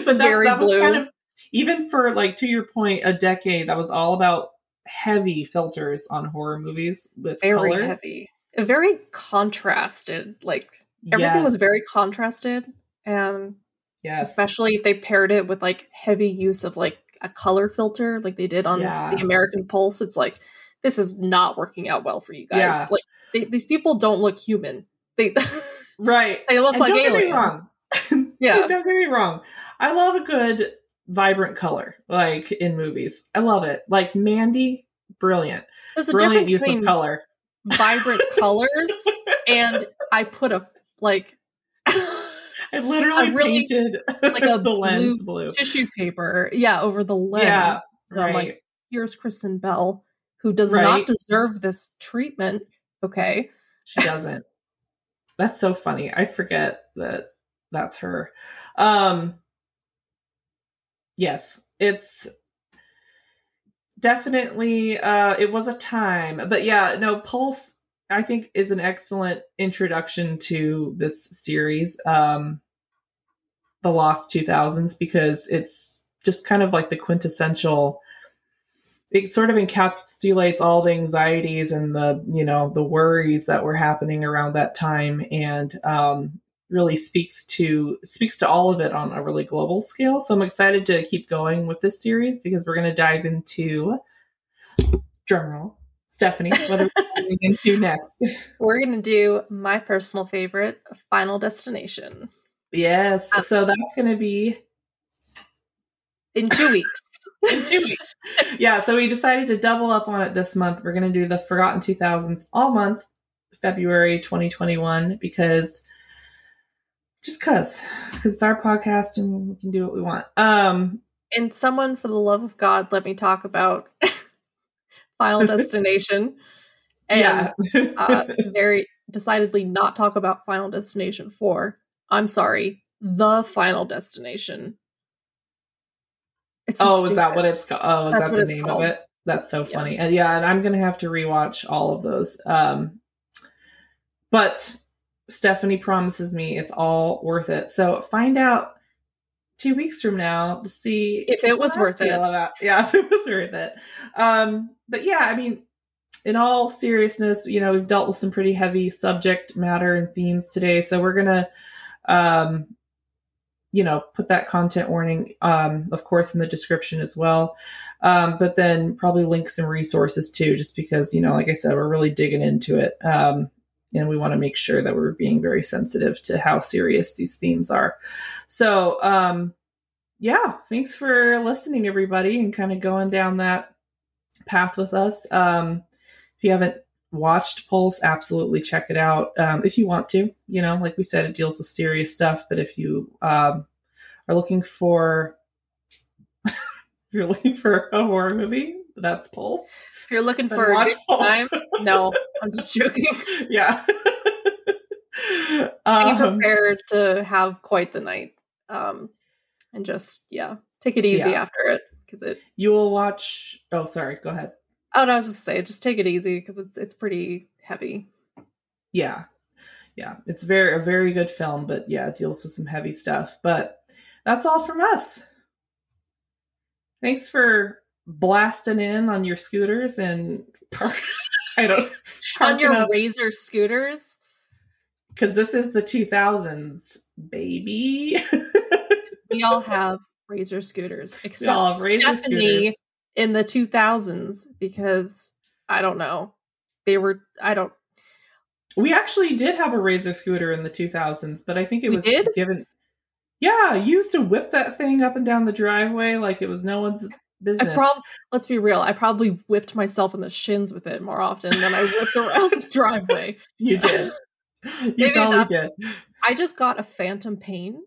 But very that was blue. kind of even for like to your point, a decade that was all about heavy filters on horror movies with very color. heavy, very contrasted. Like everything was very contrasted, and yes, especially if they paired it with like heavy use of like a color filter, like they did on Yeah. the American Pulse. It's like this is not working out well for you guys. Yeah. Like they, these people don't look human. They right. they look And like don't get aliens. me wrong. Yeah. don't get me wrong. I love a good vibrant color, like in movies. I love it. Like Mandy, brilliant, There's a brilliant use of color. vibrant colors and I put a like I literally really- painted like a the lens blue. tissue paper, yeah, over the lens. Yeah, And I'm right. like, here's Kristen Bell, who does Right. not deserve this treatment. Okay. She doesn't. That's so funny. I forget that that's her. Um Yes, it's definitely uh it was a time. But yeah, no, Pulse I think is an excellent introduction to this series. Um The Lost 2000s because it's just kind of like the quintessential it sort of encapsulates all the anxieties and the you know the worries that were happening around that time and um, really speaks to speaks to all of it on a really global scale so i'm excited to keep going with this series because we're going to dive into drumroll stephanie what are we going into next We're gonna do my personal favorite, Final Destination. yes um, so that's going to be In two weeks. in two weeks. Yeah, so we decided to double up on it this month. We're going to do the Forgotten 2000s all month, February 2021, because just because, because it's our podcast and we can do what we want. Um, and someone, for the love of God, let me talk about Final Destination. And yeah, uh, very decidedly not talk about Final Destination 4. I'm sorry, the Final Destination. It's so oh, is that what it's called? Oh, is That's that the name called. of it? That's so Yeah. funny. And yeah, and I'm going to have to rewatch all of those. Um, but Stephanie promises me it's all worth it. So find out two weeks from now to see If it was I worth it. About, yeah, if it was worth it. Um, but yeah, I mean, in all seriousness, you know, we've dealt with some pretty heavy subject matter and themes today. So we're gonna, um, you know, put that content warning, um, of course, in the description as well. Um, but then probably link some resources too, just because, you know, like I said, we're really digging into it. Um, and we want to make sure that we're being very sensitive to how serious these themes are. So, um, yeah, thanks for listening, everybody, and kind of going down that path with us. Um, if you haven't watched Pulse, absolutely check it out um, if you want to. You know, like we said, it deals with serious stuff, but if you um, are looking for if you're looking for a horror movie, that's Pulse. You're looking for a good time, no, I'm just joking. yeah. Be um, prepared to have quite the night. Um, and just, yeah, take it easy Yeah. after it. Because it, you will watch. Oh, sorry. Go ahead. oh, no, I was just say, just take it easy because it's it's pretty heavy. yeah yeah it's very a very good film but yeah it deals with some heavy stuff but that's all from us thanks for blasting in on your scooters and park i don't On your razor scooters, because this is the 2000s baby we all have razor scooters, except all have razor Stephanie scooters. in the 2000s because I don't know. They were, I don't, we actually did have a razor scooter in the 2000s but i think it We was did? given yeah used to whip that thing up and down the driveway like it was no one's business I prob- let's be real, I probably whipped myself in the shins with it more often than I whipped around the driveway. you did you Maybe probably did I just got a phantom pain.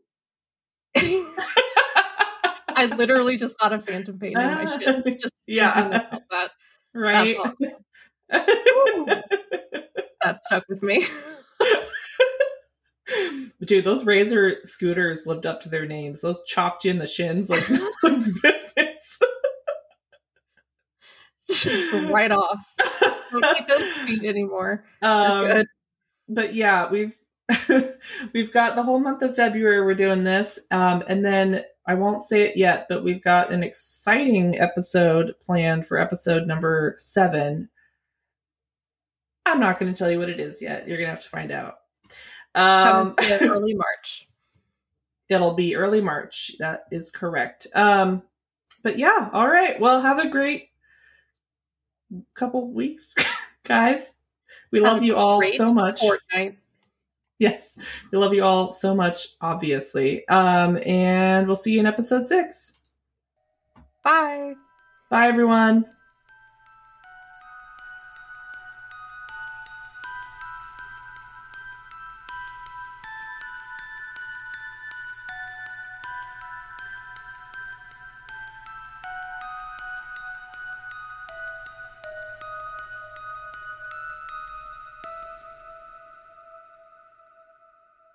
I literally just got a phantom pain in my ah, shins. Just Yeah. that. right? That's That stuck with me. Dude, those razor scooters lived up to their names. Those chopped you in the shins like no one's business. Right off. Don't need those feet anymore. Um, but yeah, we've we've got the whole month of February we're doing this. Um, and then I won't say it yet, but we've got an exciting episode planned for episode number seven. I'm not going to tell you what it is yet. You're going to have to find out. Um, early March. It'll be early March. That is correct. Um, but yeah, all right. Well, have a great couple weeks, guys. We love you all so much. Fortnight. Yes, we love you all so much, obviously. Um, and we'll see you in episode six. Bye. Bye, everyone.